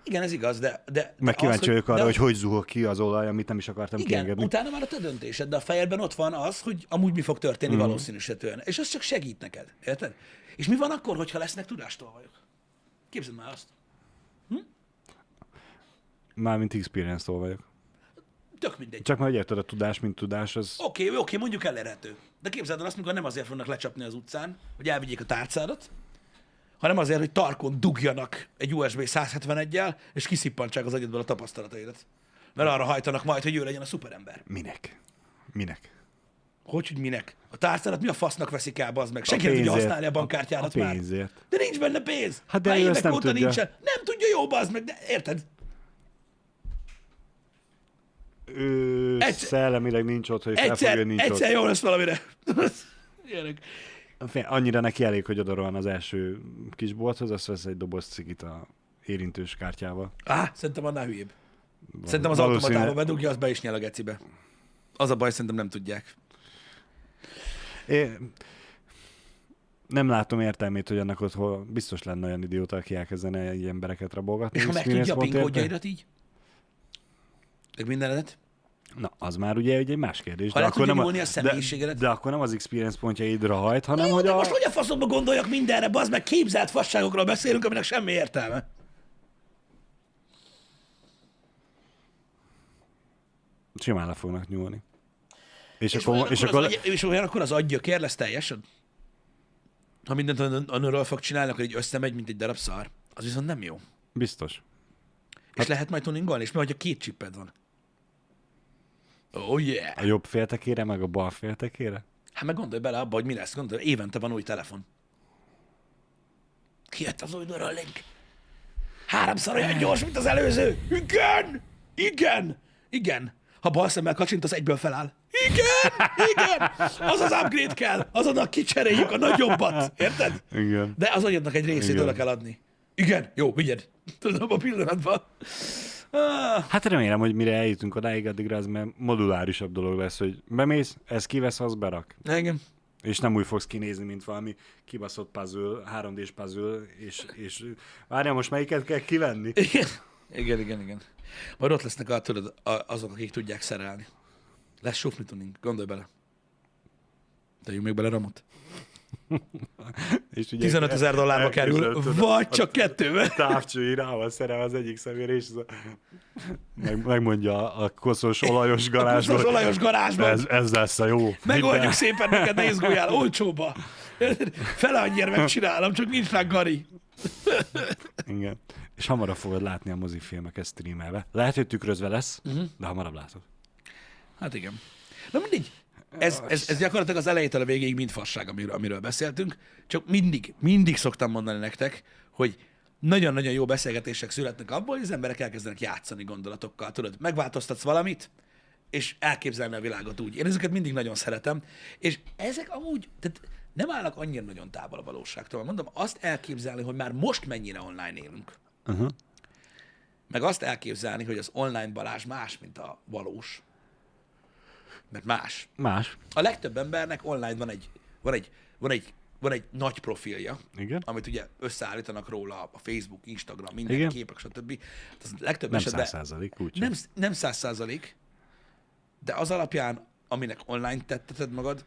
Igen, ez igaz, de... de, de Meg kíváncsi vagyok arra, de- hogy hogy zuhog ki az olaj, amit nem is akartam Igen, kiengedni. utána már a te döntésed, de a fejedben ott van az, hogy amúgy mi fog történni mm. valószínűsítően. És az csak segít neked, érted? És mi van akkor, hogyha lesznek tudástolvajok? Képzeld már azt. Mármint experience-tól vagyok. Tök mindegy. Csak majd érted, a tudás, mint tudás, az... Oké, okay, oké, mondjuk elérhető. De képzeld el azt, mikor nem azért fognak lecsapni az utcán, hogy elvigyék a tárcádat, hanem azért, hogy tarkon dugjanak egy USB 171-jel, és kiszippantsák az agyadból a tapasztalataidat. Mert arra hajtanak majd, hogy ő legyen a szuperember. Minek? Minek? Hogy, hogy minek? A tárcádat mi a fasznak veszik el, az meg? Senki nem tudja használni a bankkártyádat a már. pénzért. De nincs benne pénz. Hát de Már évek nem óta tudja. nincsen. Nem tudja jó, bazd meg, de érted? Ő Egyszer- szellemileg nincs ott, hogy felfogja, Egyszer, nincs egyszer ott. jó lesz valamire. Ilyenek. Annyira neki elég, hogy oda rohan az első kisbolthoz, azt vesz egy doboz cigit a érintős kártyával. Á, szerintem annál hülyébb. Szerintem az Valószínűleg- automatába bedugja, az be is nyel a gecibe. Az a baj, szerintem nem tudják. É, nem látom értelmét, hogy annak ott hol biztos lenne olyan idióta, aki elkezdene ilyen embereket rabolgatni. És ha meg tudja a PIN pontért, kódjaidat így? Meg mindenedet? Na, az már ugye egy más kérdés. Ha le tudja nem nyúlni a de, de, akkor nem az experience pontjaidra hajt, hanem Jó, hogy de a... most hogy a faszomba gondoljak mindenre, bazd meg képzelt fasságokról beszélünk, aminek semmi értelme. Simán le fognak nyúlni. És, És, akkor, olyan, és akkor akkor, az agy, és olyan akkor az agygyökér lesz teljesen? Ha mindent annőről fog csinálni, akkor így összemegy, mint egy darab szar. Az viszont nem jó. biztos. És lehet majd tuningolni, és mi, hogyha két csipped van? Oh yeah! A jobb féltekére, meg a bal féltekére? Hát meg gondolj bele abba, hogy mi lesz. Gondolj, évente van új telefon. Kijött az új Neuralink. Háromszor olyan gyors, mint az előző. Igen! Igen! Igen! Ha bal szemmel kacsint, az egyből feláll. Igen! Igen! Az az upgrade kell. Azonnal kicseréljük a nagyobbat. Érted? Igen. De az agyadnak egy részét oda kell adni. Igen, jó, vigyed. Tudom, a pillanatban. Hát remélem, hogy mire eljutunk odáig, addigra ez már modulárisabb dolog lesz, hogy bemész, ez kivesz, az berak. igen. És nem úgy fogsz kinézni, mint valami kibaszott puzzle, 3D-s puzzle, és, és várjál, most melyiket kell kivenni? Igen. Igen, igen, igen. Majd ott lesznek a, tudod, azok, akik tudják szerelni. Lesz sufni tuning, gondolj bele. Tegyünk még bele ramot. És ugye 15 ezer dollárba kerül, vagy csak kettőbe. távcsői rá van szerelve az egyik szemére, és a... Meg, megmondja a koszos, olajos garázsban. Az olajos garázsban. Ez, ez lesz a jó. Megoldjuk Minden- szépen neked, ne izguljál, olcsóba. Fele annyira megcsinálom, csak nincs rá gari. Igen. És hamarabb fogod látni a mozifilmeket streamelve. Lehet, hogy tükrözve lesz, uh-huh. de hamarabb látod. Hát igen. Na mindegy. Ez, ez, ez gyakorlatilag az elejétől a végéig mind fasság, amiről, amiről beszéltünk. Csak mindig, mindig szoktam mondani nektek, hogy nagyon-nagyon jó beszélgetések születnek abból, hogy az emberek elkezdenek játszani gondolatokkal. Tudod, megváltoztatsz valamit, és elképzelni a világot úgy. Én ezeket mindig nagyon szeretem, és ezek amúgy, tehát nem állnak annyira nagyon távol a valóságtól. Mondom, azt elképzelni, hogy már most mennyire online élünk, Uh-huh. meg azt elképzelni, hogy az online Balázs más, mint a valós. Mert más. Más. A legtöbb embernek online van egy, van egy, van egy, van egy nagy profilja, Igen. amit ugye összeállítanak róla a Facebook, Instagram, minden Igen. képek, stb. Az legtöbb Nem esetben száz százalék, nem, nem száz százalék, de az alapján, aminek online tetteted magad,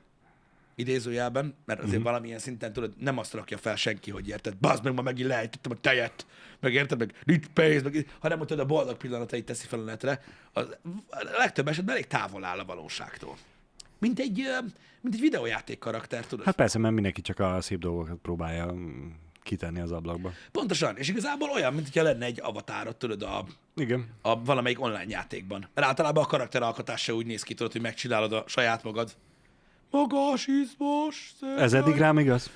idézőjelben, mert azért uh-huh. valamilyen szinten tudod, nem azt rakja fel senki, hogy érted, bazd meg, ma megint lejtettem a tejet, meg érted, meg nincs pénz, meg, hanem hogy a boldog pillanatait teszi fel a netre, az, a legtöbb esetben elég távol áll a valóságtól. Mint egy, mint egy videójáték karakter, tudod? Hát persze, mert mindenki csak a szép dolgokat próbálja mm, kitenni az ablakba. Pontosan, és igazából olyan, mint hogyha lenne egy avatárod, tudod, a, Igen. a valamelyik online játékban. Mert általában a karakteralkotás se úgy néz ki, tudod, hogy megcsinálod a saját magad. Magas, izmos, Ez eddig rám igaz?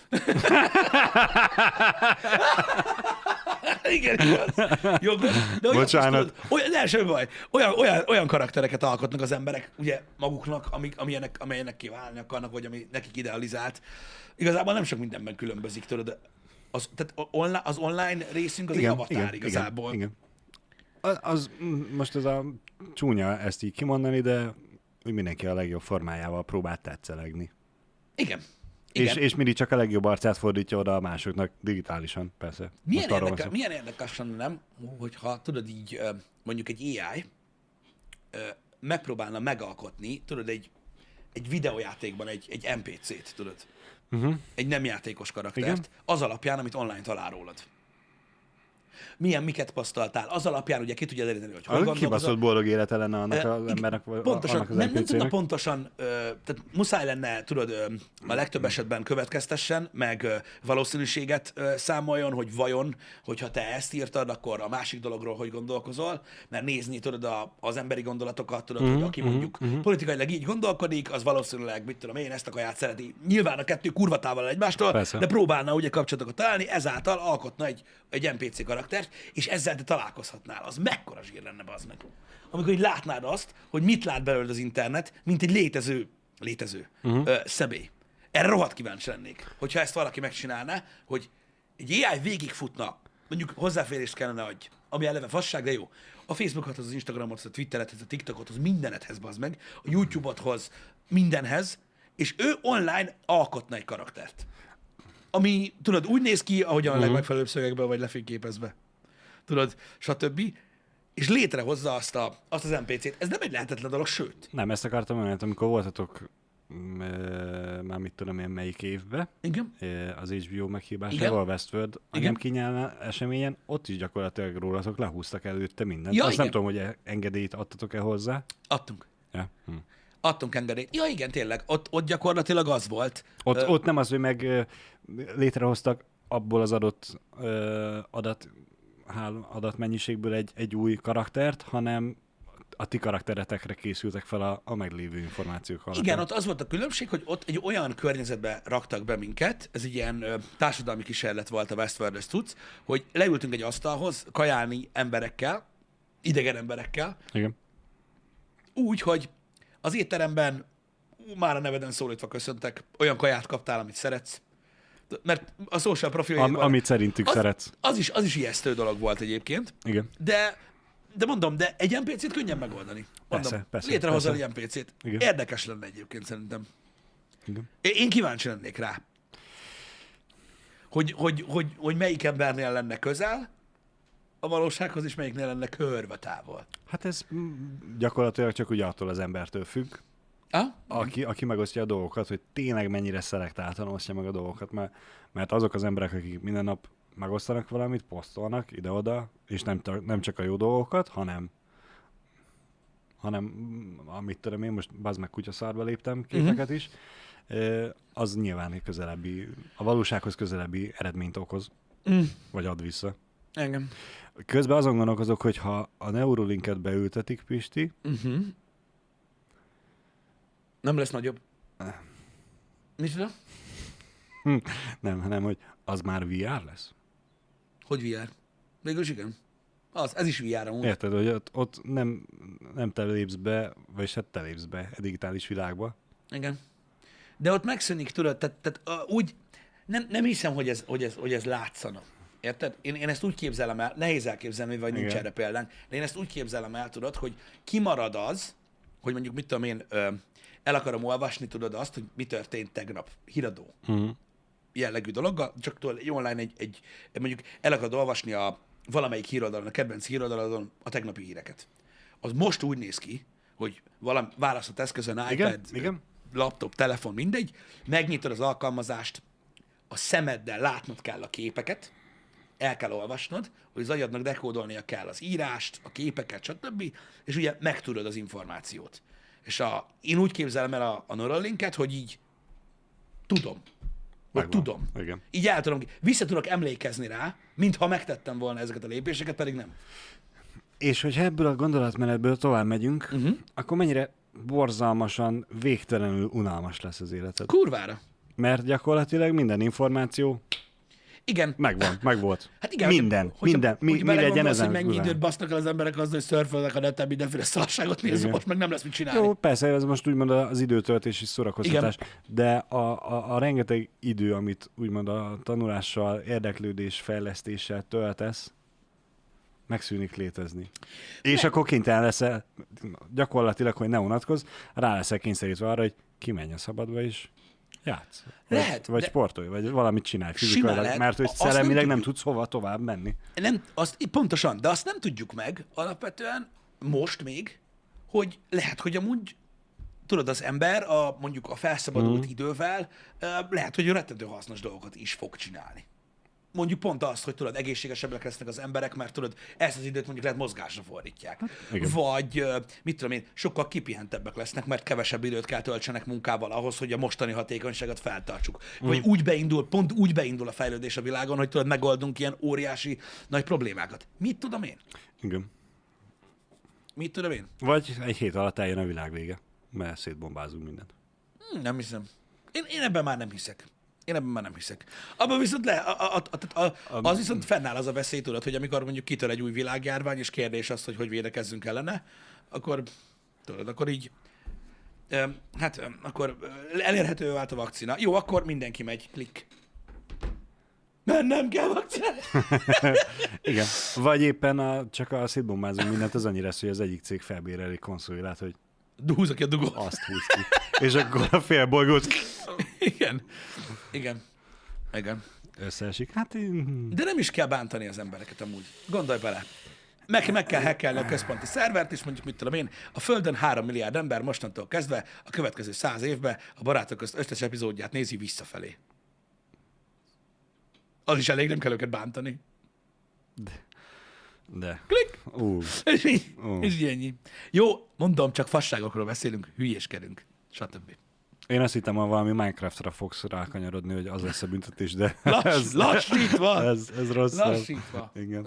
Igen, igaz. Jogos. De olyan, Bocsánat. Tudod, olyan, ne, semmi baj. Olyan, olyan, olyan karaktereket alkotnak az emberek, ugye maguknak, amik, amilyenek, amilyenek kiválni akarnak, vagy ami nekik idealizált. Igazából nem sok mindenben különbözik, tudod. Az, tehát online, az online részünk az egy avatár igazából. Igen, igen. Az, az, most ez a csúnya ezt így kimondani, de úgy mindenki a legjobb formájával próbál tetszelegni. Igen. Igen. És, és mindig csak a legjobb arcát fordítja oda a másoknak digitálisan, persze. Milyen, érdeke, milyen érdekes lenne, nem, hogyha tudod így, mondjuk egy AI megpróbálna megalkotni, tudod, egy, egy videójátékban egy, egy NPC-t, tudod, Uh-huh. egy nem játékos karaktert, Igen. az alapján, amit online talál rólad. Milyen miket posztoltál, az alapján ugye ki tudja deríteni, hogy gondolkozol. kibaszott boldog élete lenne annak Ö, az embernek, pontosan, annak az nem, nem tudna pontosan, ö, tehát muszáj lenne, tudod, ö, a legtöbb esetben következtessen, meg ö, valószínűséget ö, számoljon, hogy vajon, hogyha te ezt írtad, akkor a másik dologról hogy gondolkozol, mert nézni tudod a, az emberi gondolatokat, tudod, Mhm, hogy aki mondjuk politikailag így gondolkodik, az valószínűleg, mit tudom én, ezt a kaját szereti. Nyilván a kettő kurva távol egymástól, Persze. de próbálna ugye kapcsolatokat találni, ezáltal alkotna egy, egy NPC karaktert, és ezzel te találkozhatnál. Az mekkora zsír lenne, az meg. Amikor így látnád azt, hogy mit lát belőled az internet, mint egy létező, létező uh-huh. ö, személy. Erre rohadt kíváncsi lennék, hogyha ezt valaki megcsinálná, hogy egy AI végigfutna, mondjuk hozzáférést kellene adj, ami eleve fasság, de jó. A Facebookot, az Instagramot, a Twitteret, a TikTokot, az mindenethez bazd meg, a YouTube-ot hoz mindenhez, és ő online alkotna egy karaktert. Ami, tudod, úgy néz ki, ahogyan a legmegfelelőbb szögekben vagy lefényképezve. Tudod, stb. És létrehozza azt, a, azt az NPC-t. Ez nem egy lehetetlen dolog, sőt. Nem, ezt akartam mondani, amikor voltatok ö, már mit tudom én melyik évbe, Igen. ö, az HBO meghívásával, a Westworld, a Igen. nem kínálna eseményen, ott is gyakorlatilag rólatok lehúztak előtte mindent. Ja, Azt igen. nem tudom, hogy e- engedélyt adtatok-e hozzá. Adtunk. Ja. Hm. Adtunk engedélyt. Ja, igen, tényleg. Ott, ott gyakorlatilag az volt. Ott, Ö, ott nem az, hogy meg létrehoztak abból az adott ö, adat, hál, adatmennyiségből egy, egy új karaktert, hanem a ti karakteretekre készültek fel a, a meglévő információk alapján. Igen, ott az volt a különbség, hogy ott egy olyan környezetbe raktak be minket, ez egy ilyen ö, társadalmi kísérlet volt a Westworld cucc, hogy leültünk egy asztalhoz kajálni emberekkel, idegen emberekkel, Igen. úgy, hogy az étteremben már a neveden szólítva köszöntek, olyan kaját kaptál, amit szeretsz. Mert a social Am, profiljaiban... amit szerintük az, szeretsz. Az is, az is ijesztő dolog volt egyébként, Igen. de, de mondom, de egy NPC-t könnyen megoldani. Mondom, Persze, persze, létrehozol persze. egy NPC-t. Igen. Érdekes lenne egyébként szerintem. Igen. Én én kíváncsi lennék rá. Hogy, hogy, hogy, hogy melyik embernél lenne közel a valósághoz, és melyiknél lenne körbe távol. Hát ez mm, gyakorlatilag csak ugye attól az embertől függ, Ah? aki, aki megosztja a dolgokat, hogy tényleg mennyire szelektáltan osztja meg a dolgokat, mert, mert azok az emberek, akik minden nap megosztanak valamit, posztolnak ide-oda, és nem, nem csak a jó dolgokat, hanem hanem mm, amit tudom én, most bazd meg kutyaszarba léptem képeket is, ö, az nyilván egy közelebbi, a valósághoz közelebbi eredményt okoz, Mm. vagy ad vissza. Engem. Közben azon gondolkozok, hogy ha a Neuralinket beültetik, Pisti, Uh-huh. Nem lesz nagyobb. Micsoda? nem, hanem, hogy az már VR lesz. Hogy VR? Végülis igen. Az, ez is VR amúgy. Érted, hogy ott, ott nem, nem te lépsz be, vagy hát te lépsz be a digitális világba. Igen. De ott megszűnik, tudod, tehát, tehát úgy, nem, nem hiszem, hogy ez, hogy, ez, hogy ez látszana. Érted? Én, én ezt úgy képzelem el, nehéz elképzelni, vagy nincs Igen. erre példánk, de én ezt úgy képzelem el, tudod, hogy kimarad az, hogy mondjuk, mit tudom én, ö, el akarom olvasni, tudod azt, hogy mi történt tegnap. Híradó Uh-huh. jellegű dologgal, csak tudod, online egy, egy, mondjuk el akarod olvasni a valamelyik híroldalon, a kedvenc híroldalon a tegnapi híreket. Az most úgy néz ki, hogy valami választott eszközön, iPad, Igen, igen. laptop, telefon, mindegy, megnyitod az alkalmazást, a szemeddel látnod kell a képeket, el kell olvasnod, hogy az agyadnak dekódolnia kell az írást, a képeket, stb., és ugye megtudod az információt. És a, én úgy képzelem el a, a Neuralinket, hogy így tudom. Megvan. tudom. Igen. Így el tudom, vissza tudok emlékezni rá, mintha megtettem volna ezeket a lépéseket, pedig nem. És hogyha ebből a gondolatmenetből tovább megyünk, uh-huh. akkor mennyire borzalmasan, végtelenül unalmas lesz az életed. Kurvára. Mert gyakorlatilag minden információ Igen. megvan, megvolt. Hát igen, minden, hogyha, minden, mi, mi legyen ezen hogy mennyi időt basznak el az emberek azzal, hogy szörfölnek a neten, mindenféle szarságot nézve, Igen. most meg nem lesz mit csinálni. Jó, persze, ez most úgymond az időtöltés és szórakoztatás, de a, a, a rengeteg idő, amit úgymond a tanulással, érdeklődés, fejlesztéssel töltesz, megszűnik létezni. És akkor kénytelen leszel, gyakorlatilag, hogy ne unatkozz, rá leszel kényszerítve arra, hogy kimenj a szabadba is, játsz. Vagy, Lehet, vagy de- sportolj, vagy valamit csinálj fizikailag, mert hogy nem szellemileg nem, tudjuk. tudsz hova tovább menni. Nem, azt, pontosan, de azt nem tudjuk meg alapvetően most még, hogy lehet, hogy amúgy tudod, az ember a, mondjuk a felszabadult Mhm. idővel lehet, hogy rettentő hasznos dolgokat is fog csinálni. Mondjuk pont azt, hogy tudod, egészségesebbek lesznek az emberek, mert tudod, ezt az időt mondjuk lehet mozgásra fordítják. igen. Vagy, mit tudom én, sokkal kipihentebbek lesznek, mert kevesebb időt kell töltsenek munkával ahhoz, hogy a mostani hatékonyságot feltartsuk. Vagy úgy beindul, pont úgy beindul a fejlődés a világon, hogy tudod, megoldunk ilyen óriási nagy problémákat. Mit tudom én? Igen. Mit tudom én? Vagy egy hét alatt eljön a világ vége, mert szétbombázunk mindent. Hm, nem hiszem. Én, én ebben már nem hiszek. Én ebben már nem hiszek. Abban viszont le, a, a, a, a, az viszont fennáll az a veszély, tudod, hogy amikor mondjuk kitör egy új világjárvány, és kérdés az, hogy hogy védekezzünk ellene, akkor tudod, akkor így hát akkor elérhető vált a vakcina. Jó, akkor mindenki megy, klik. Nem, nem kell vakcinálni. Igen. Vagy éppen a, csak a szétbombázunk mindent, az annyi lesz, hogy az egyik cég felbéreli konszolilát, hogy Húzza ki a dugót. azt húz ki. És akkor a fél bolygót Igen. Igen. Igen. összeesik. Hát én... De nem is kell bántani az embereket amúgy. Gondolj bele. Meg, meg kell hackelni a központi szervert, és mondjuk, mit tudom én, a Földön 3 milliárd ember mostantól kezdve a következő 100 évben a barátok közt összes epizódját nézi visszafelé. Az is elég, nem kell őket bántani. De. Klik! Ú, És így, Ó. és így ennyi. Jó, mondom, csak fasságokról beszélünk, hülyéskedünk, stb. én azt hittem, hogy valami Minecraftra fogsz rákanyarodni, hogy az lesz a büntetés, de Lass, lassítva! ez, ez rossz. Lassítva. Igen.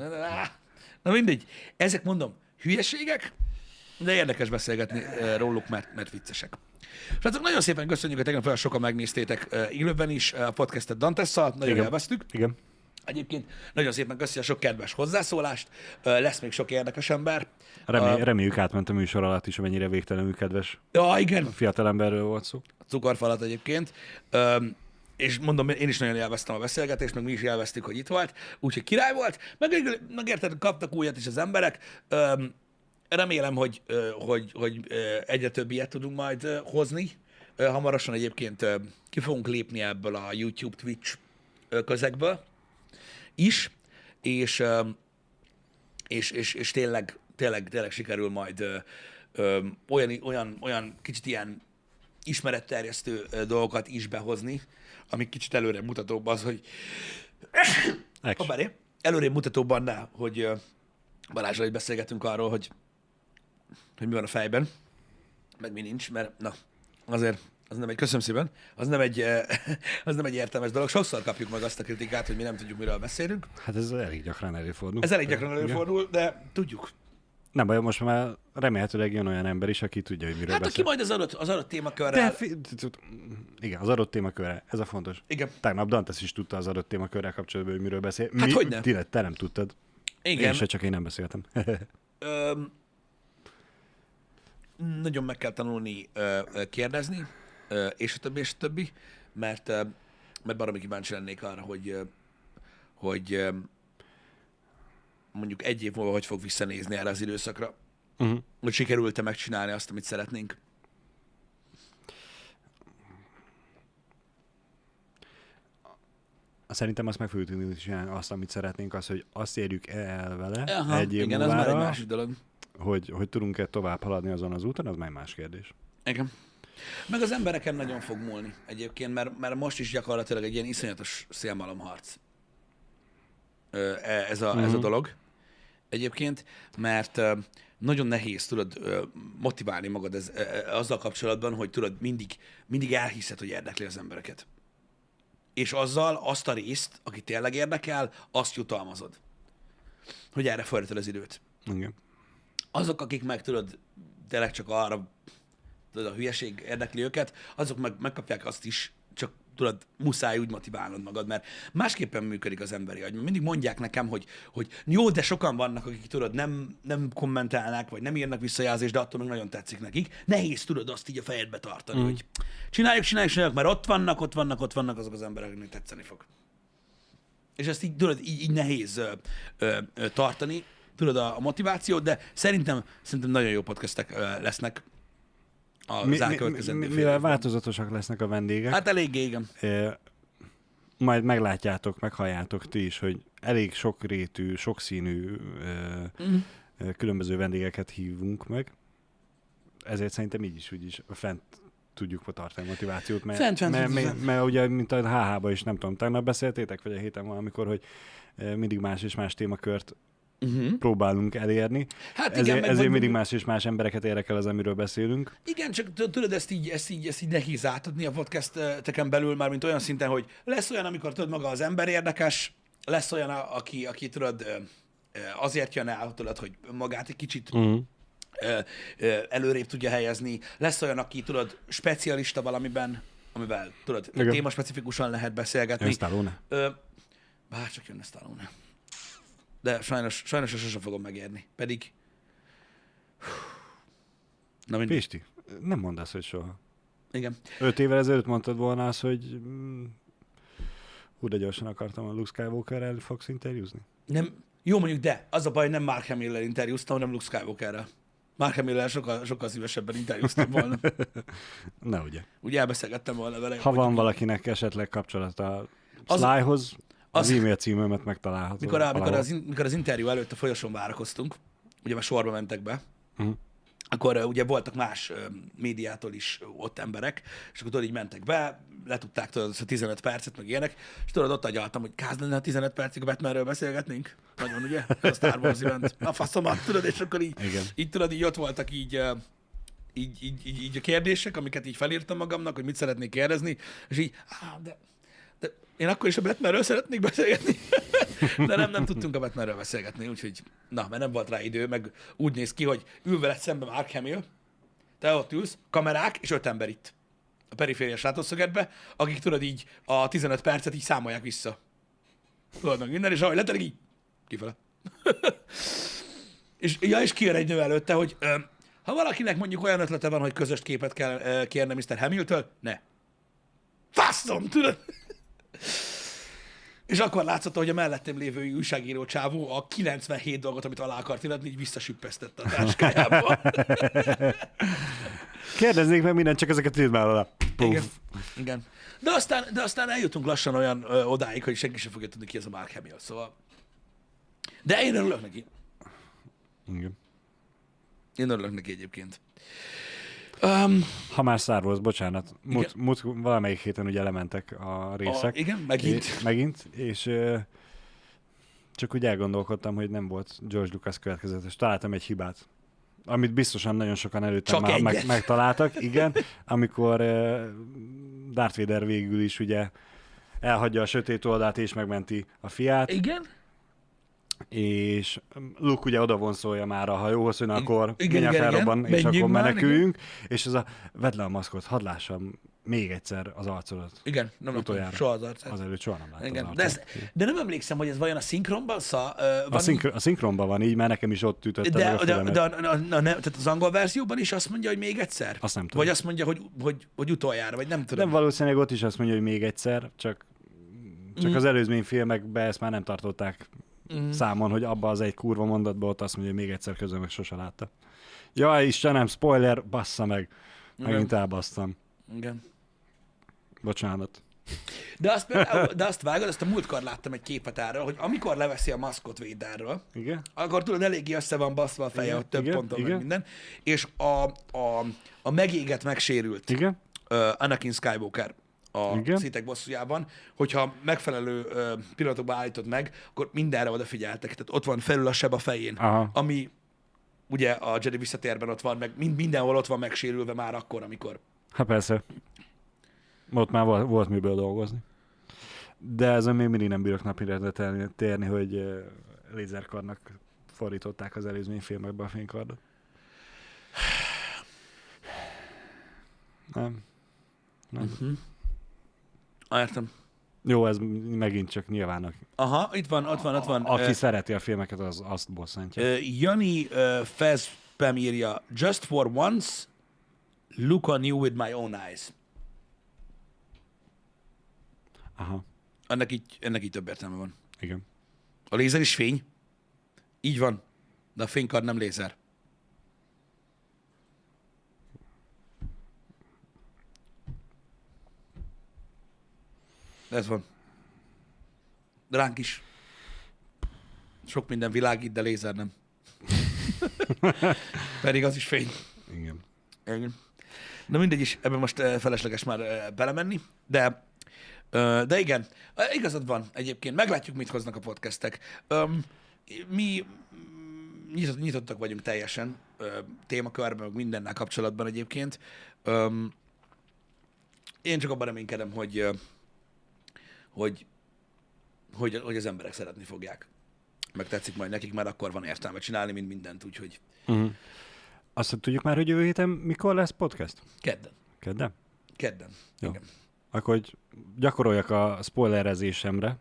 Na mindegy. Ezek mondom, hülyeségek, de érdekes beszélgetni eh, róluk, mert, mert viccesek. Srácok, nagyon szépen köszönjük, hogy tegnap sokan megnézték eh, élőben is eh, a podcastet Dantesszal, nagyon Igen. élveztük. Igen. Egyébként nagyon szépen köszönjük a sok kedves hozzászólást, lesz még sok érdekes ember. Remé- reméljük átment a műsor alatt is, mennyire végtelenül kedves Ja, igen, fiatalemberről volt szó. a cukorfalat egyébként. És mondom, én is nagyon élveztem a beszélgetést, meg mi is élveztük, hogy itt volt, úgyhogy király volt. Meg, megérted, kaptak újat is az emberek. Remélem, hogy, hogy, hogy egyre több ilyet tudunk majd hozni. Hamarosan egyébként ki fogunk lépni ebből a YouTube, Twitch közegből is, és, és, és, és tényleg, tényleg, tényleg sikerül majd ö, ö, olyan, olyan, olyan kicsit ilyen ismeretterjesztő dolgokat is behozni, amik kicsit előre mutatóbb az, hogy. Hoppáré, előre mutatóbb annál, hogy Balázsral így beszélgetünk arról, hogy, hogy mi van a fejben, meg mi nincs, mert na, azért az nem egy, köszönöm szépen, az nem egy, ö, az nem egy értelmes dolog. Sokszor kapjuk meg azt a kritikát, hogy mi nem tudjuk, miről beszélünk. Hát ez elég gyakran előfordul. Ez elég gyakran Igen. előfordul, de tudjuk. Nem baj, most már remélhetőleg jön olyan ember is, aki tudja, hogy miről Hát aki beszél. majd az adott, az adott témakörrel... De fi- igen, az adott témakörre, ez a fontos. Igen. Tegnap Dantes is tudta az adott témakörrel kapcsolatban, hogy miről beszél. Hát hogyne. Ti, te nem tudtad. Igen. Én se, csak én nem beszéltem. Öm, nagyon meg kell tanulni ö, kérdezni, és a többi, és a többi, mert, mert baromi kíváncsi lennék arra, hogy, hogy mondjuk egy év múlva hogy fog visszanézni erre az időszakra, uh-huh. hogy sikerült-e megcsinálni azt, amit szeretnénk. Szerintem azt meg fogjuk tudni csinálni, azt, amit szeretnénk, az, hogy azt érjük el vele Aha, egy év igen, az már egy múlvára, másik dolog. hogy, hogy tudunk-e tovább haladni azon az úton, az már más kérdés. Igen. Meg az embereken nagyon fog múlni egyébként, mert, mert most is gyakorlatilag egy ilyen iszonyatos szélmalomharc Ö, e- ez a, ez a Mhm. dolog egyébként, mert ö, nagyon nehéz, tudod, ö, motiválni magad ez, e- e- azzal kapcsolatban, hogy tudod, mindig, mindig elhiszed, hogy érdekli az embereket. És azzal azt a részt, aki tényleg érdekel, azt jutalmazod. Hogy erre fordítod az időt Igen. azok, akik meg tudod, tényleg csak arra, tudod, a hülyeség érdekli őket, azok meg, megkapják azt is, csak tudod, muszáj úgy motiválnod magad, mert másképpen működik az emberi agy. Mindig mondják nekem, hogy, hogy jó, de sokan vannak, akik tudod, nem, nem kommentálnak, vagy nem írnak visszajelzést, de attól meg nagyon tetszik nekik. Nehéz tudod azt így a fejedbe tartani, mm. hogy csináljuk, csináljuk, csináljuk, mert ott vannak, ott vannak, ott vannak azok az emberek, akiknek tetszeni fog. És ezt így, tudod, így, így nehéz ö, ö, ö, tartani, tudod, a, a motivációt, de szerintem, szerintem nagyon jó podcastek ö, lesznek az elkövetkezendő mivel változatosak lesznek a vendégek, Hát eléggé, igen. Eh, majd meglátjátok, meghalljátok ti is, hogy elég sokrétű, sokszínű, eh, Mm. eh, különböző vendégeket hívunk meg. Ezért szerintem így is, úgy is fent tudjuk tartani a motivációt, mert, Fent, fent, mert, mert, mert, ugye, mint a HH-ba is, nem tudom, tegnap beszéltétek, vagy a héten valamikor, hogy mindig más és más témakört Uh-huh. próbálunk elérni. Hát igen, ezért, meg ezért mindig más és más embereket érdekel az, amiről beszélünk. Igen, csak tudod, ezt így, ezt így, ezt így nehéz átadni a podcasteken belül, már mint olyan szinten, hogy lesz olyan, amikor tudod, maga az ember érdekes, lesz olyan, aki, aki tudod, azért jön el, tudod, hogy magát egy kicsit Uh-huh. előrébb tudja helyezni, lesz olyan, aki tudod, specialista valamiben, amivel tudod, Igen. téma specifikusan lehet beszélgetni. Jön Stallone. Ö, bár csak jönne Stallone. De sajnos, sajnos sosem fogom megérni. Pedig... Na mindegy. Pisti, nem mondd azt, hogy soha. Igen. Öt évvel ezelőtt mondtad volna azt, hogy mm, hú, de gyorsan akartam a Luke Skywalker-rel fogsz interjúzni. Nem, jó mondjuk, de az a baj, hogy nem Mark Hamill-el interjúztam, hanem Luke Skywalker-rel. Mark Hamill-el sokkal, sokkal szívesebben interjúztam volna. Na ugye. Úgy elbeszélgettem volna vele. Ha van valakinek esetleg kapcsolata a Az- Slyhoz, az, az- e-mail címömet megtalálhatod. mikor, a, mikor, az, mikor az interjú előtt a folyosón várakoztunk, ugye már sorba mentek be, Mhm. akkor uh, ugye voltak más uh, médiától is ott emberek, és akkor tudod, így mentek be, letudták tudod, a 15 percet, meg ilyenek, és tudod, ott agyaltam, hogy káz lenne, ha 15 percig a Batmanről beszélgetnénk. Nagyon, ugye? A Star Wars event. A faszomat, tudod, és akkor így, Igen. így tudod, így ott voltak így, uh, így, így, így, így, a kérdések, amiket így felírtam magamnak, hogy mit szeretnék kérdezni, és így, á, de én akkor is a Batmanről szeretnék beszélgetni. De nem, nem tudtunk a Batmanről beszélgetni, úgyhogy, na, mert nem volt rá idő, meg úgy néz ki, hogy ül veled szembe Mark Hamill, te ott ülsz, kamerák, és öt ember itt a perifériás látószögetbe, akik tudod így a 15 percet így számolják vissza. Tudod meg minden, és ahogy letelik így, kifele. és, ja, és kijön egy nő előtte, hogy ö, ha valakinek mondjuk olyan ötlete van, hogy közös képet kell ö, kérni Mr. Hamiltől, ne. Faszom, tudod? És akkor látszott, hogy a mellettem lévő újságíró csávó a 97 dolgot, amit alá akart iratni, így visszasüppesztette a táskájába. Kérdeznék meg mindent, csak ezeket írd már alá. Puff. Igen. Igen. De aztán, de aztán eljutunk lassan olyan ö, odáig, hogy senki sem fogja tudni, ki ez a Mark Hamill, szóval... De én örülök neki. Igen. Én örülök neki egyébként. Um, Ha már Star Wars, bocsánat. Mut, mut, valamelyik héten ugye lementek a részek. A, igen, megint. É, megint, és csak úgy elgondolkodtam, hogy nem volt George Lucas következetes. Találtam egy hibát, amit biztosan nagyon sokan előttem Csak már meg, megtaláltak. Igen, amikor Darth Vader végül is ugye elhagyja a sötét oldalt és megmenti a fiát, Igen? És Luke ugye oda vonszolja már a hajóhoz, hogy na, akkor igen, igen, felrobban, igen. és Menjünk akkor már, meneküljünk, és ez a vedd le a maszkot, hadd lássam még egyszer az arcodat. Igen, nem Utoljára. soha az arcát. Azelőtt soha nem láttam Igen. az De, ez, de nem emlékszem, hogy ez vajon a szinkronban szá, ö, van A, szinkr- a szinkronban van így, mert nekem is ott ütötte de, meg a de, de, de, de, de, nem, tehát az angol verzióban is azt mondja, hogy még egyszer? Azt nem tudom. Vagy azt mondja, hogy, hogy, hogy utoljára, vagy nem tudom. Nem valószínűleg ott is azt mondja, hogy még egyszer, csak, csak Mhm. az előzmény filmekben ezt már nem tartották Mhm. számon, hogy abba az egy kurva mondatban ott azt mondja, hogy még egyszer közben meg sose látta. Jaj, Istenem, spoiler, bassza meg. Megint elbasztam. Igen. Bocsánat. De azt, például, de azt vágod, azt a múltkor láttam egy képet erről, hogy amikor leveszi a maszkot Véderről, Igen? akkor tudod, eléggé össze van baszva a feje, Igen, hogy több igen, ponton igen. minden, és a, a, a megégett, megsérült Igen? uh, Anakin Skywalker a Igen. szitek bosszújában, hogyha megfelelő uh, pillanatokban állítod meg, akkor mindenre odafigyeltek. Tehát ott van felül a seb a fején, Aha. ami ugye a Jedi visszatérben ott van, meg mind, mindenhol ott van megsérülve már akkor, amikor. Hát persze. Ott már volt, volt miből dolgozni. De ezen még mindig nem bírok napirendre térni, hogy uh, lézerkarnak fordították az előzmény filmekbe a fénykardot. Nem. Nem. Uh-huh. Értem. Jó, ez megint csak nyilván, Aha, itt van, ott van, ott van. aki Ö, szereti a filmeket, az azt bosszantja. ö, Jani uh, Fezpem írja, Just for once, look on you with my own eyes. Aha, Ennek így, ennek így több értelme van. igen. A lézer is fény. Így van. De a fénykard nem lézer. Ez van. Ránk is. Sok minden világít, de lézer nem. Pedig az is fény. Igen. Igen. Na mindegy is, ebben most eh, felesleges már eh, belemenni, de, de igen, eh, igazad van egyébként, meglátjuk, mit hoznak a podcastek. Mi nyitott, nyitottak vagyunk teljesen témakörben, mindennel kapcsolatban egyébként. Én csak abban reménykedem, hogy, hogy, hogy, hogy az emberek szeretni fogják. Meg tetszik majd nekik, mert akkor van értelme csinálni, mint mindent, úgyhogy Uh-huh. Azt tudjuk már, hogy jövő héten mikor lesz podcast? kedden. Kedden? Kedden. Jó. Igen. Akkor hogy gyakoroljak a spoilerezésemre,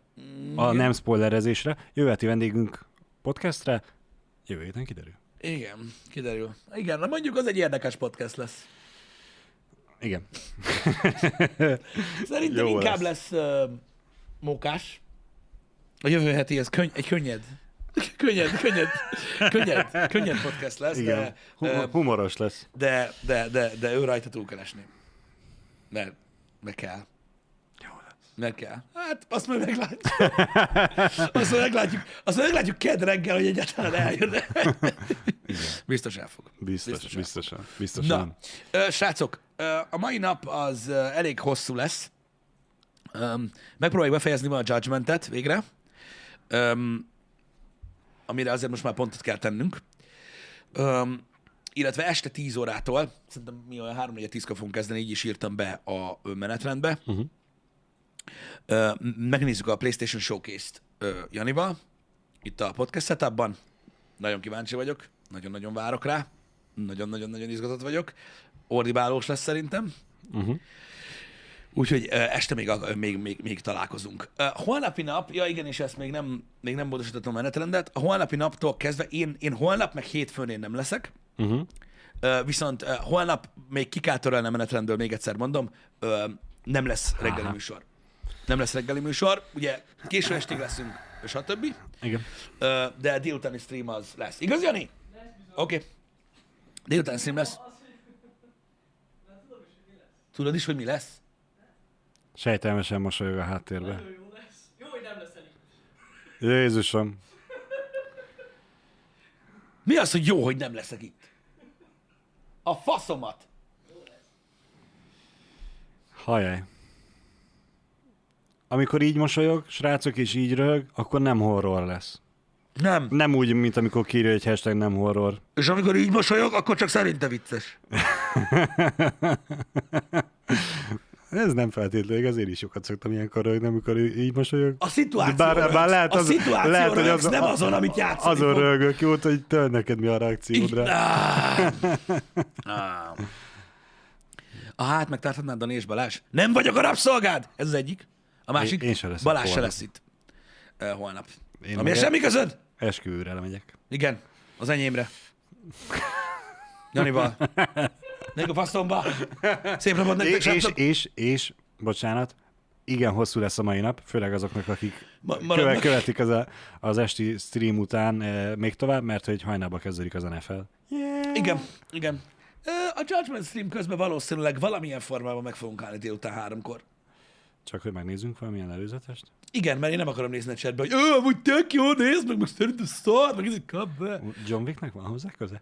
a Igen. nem spoilerezésre. Jövő vendégünk podcastre, jövő héten kiderül. Igen, kiderül. Igen, na mondjuk az egy érdekes podcast lesz. Igen. Szerintem Jó inkább lesz, lesz mókás. A jövő heti ez könny- egy könnyed. Könnyed, könnyed, könnyed, könnyed podcast lesz, Igen. de, humoros lesz. de, de, de, de ő rajta túl kell esni. Mert meg kell. Jó lesz. Meg kell. Hát azt majd meglátjuk. Azt majd meglátjuk, azt majd meglátjuk kedd reggel, hogy egyáltalán eljön. Biztos el fog. Biztos, Biztos biztosan. Biztosan. Na, srácok, a mai nap az elég hosszú lesz. Öm, megpróbáljuk befejezni ma a Judgmentet végre, Öm, amire azért most már pontot kell tennünk. Öm, illetve este 10 órától, szerintem mi olyan 3 4 10 fogunk kezdeni, így is írtam be a menetrendbe. Uh-huh. Ö, megnézzük a PlayStation Showcase-t ö, Janival, itt a podcast setupban. Nagyon kíváncsi vagyok, nagyon-nagyon várok rá. Nagyon-nagyon-nagyon izgatott vagyok. Ordibálós lesz szerintem. Uh-huh. Úgyhogy este még, még, még, még találkozunk. Holnapi nap, ja igen, és ezt még nem, még nem módosítottam a menetrendet, a holnapi naptól kezdve én, én holnap meg hétfőn én nem leszek, Uh-huh. Viszont holnap még ki kell törölni a menetrendből, még egyszer mondom, nem lesz reggeli Aha. műsor. Nem lesz reggeli műsor, ugye késő estig leszünk, stb. Igen. De délutáni stream az lesz. Igaz, Jani? Oké. Okay. Délutáni stream lesz. Tudod is, hogy mi lesz? Sejtelmesen mosolyog a háttérbe. Nagyon jó lesz. Jó, hogy nem leszel itt. Jézusom. Mi az, hogy jó, hogy nem leszek itt? A faszomat! Hajaj. Amikor így mosolyog, srácok, és így röhög, akkor nem horror lesz. Nem. Nem úgy, mint amikor kírja egy hashtag nem horror. És amikor így mosolyog, akkor csak szerinte vicces. Ez nem feltétlenül, igaz, én is sokat szoktam ilyenkor röhögni, amikor így mosolyog. A szituáció Bár- rögsz. bár lehet a az- szituáció lehet, hogy az- nem azon, amit játszani Azon fog. röhögök jót, hogy tőle neked mi a reakciód rá. Ah. A hát megtarthatnád Dani és Balázs? Nem vagyok a rabszolgád! Ez az egyik. A másik, Én- én se leszek Balázs se lesz itt uh, holnap. Én Ami semmi közöd? Esküvőre lemegyek. Igen, az enyémre. Janival. Még a faszomba. Szép napot nektek, És, és, és, és, bocsánat, igen hosszú lesz a mai nap, főleg azoknak, akik Ma- köve, maradnak. követik az, a, az esti stream után e, még tovább, mert hogy hajnalba kezdődik az NFL. Yeah. Igen, igen. A Judgment Stream közben valószínűleg valamilyen formában meg fogunk állni délután háromkor. Csak hogy megnézzünk valamilyen előzetest. Igen, mert én nem akarom nézni a chatbe, hogy ő, amúgy tök jó, nézd meg, meg szerintem szar, meg ez kap be. John Wicknek van hozzá köze?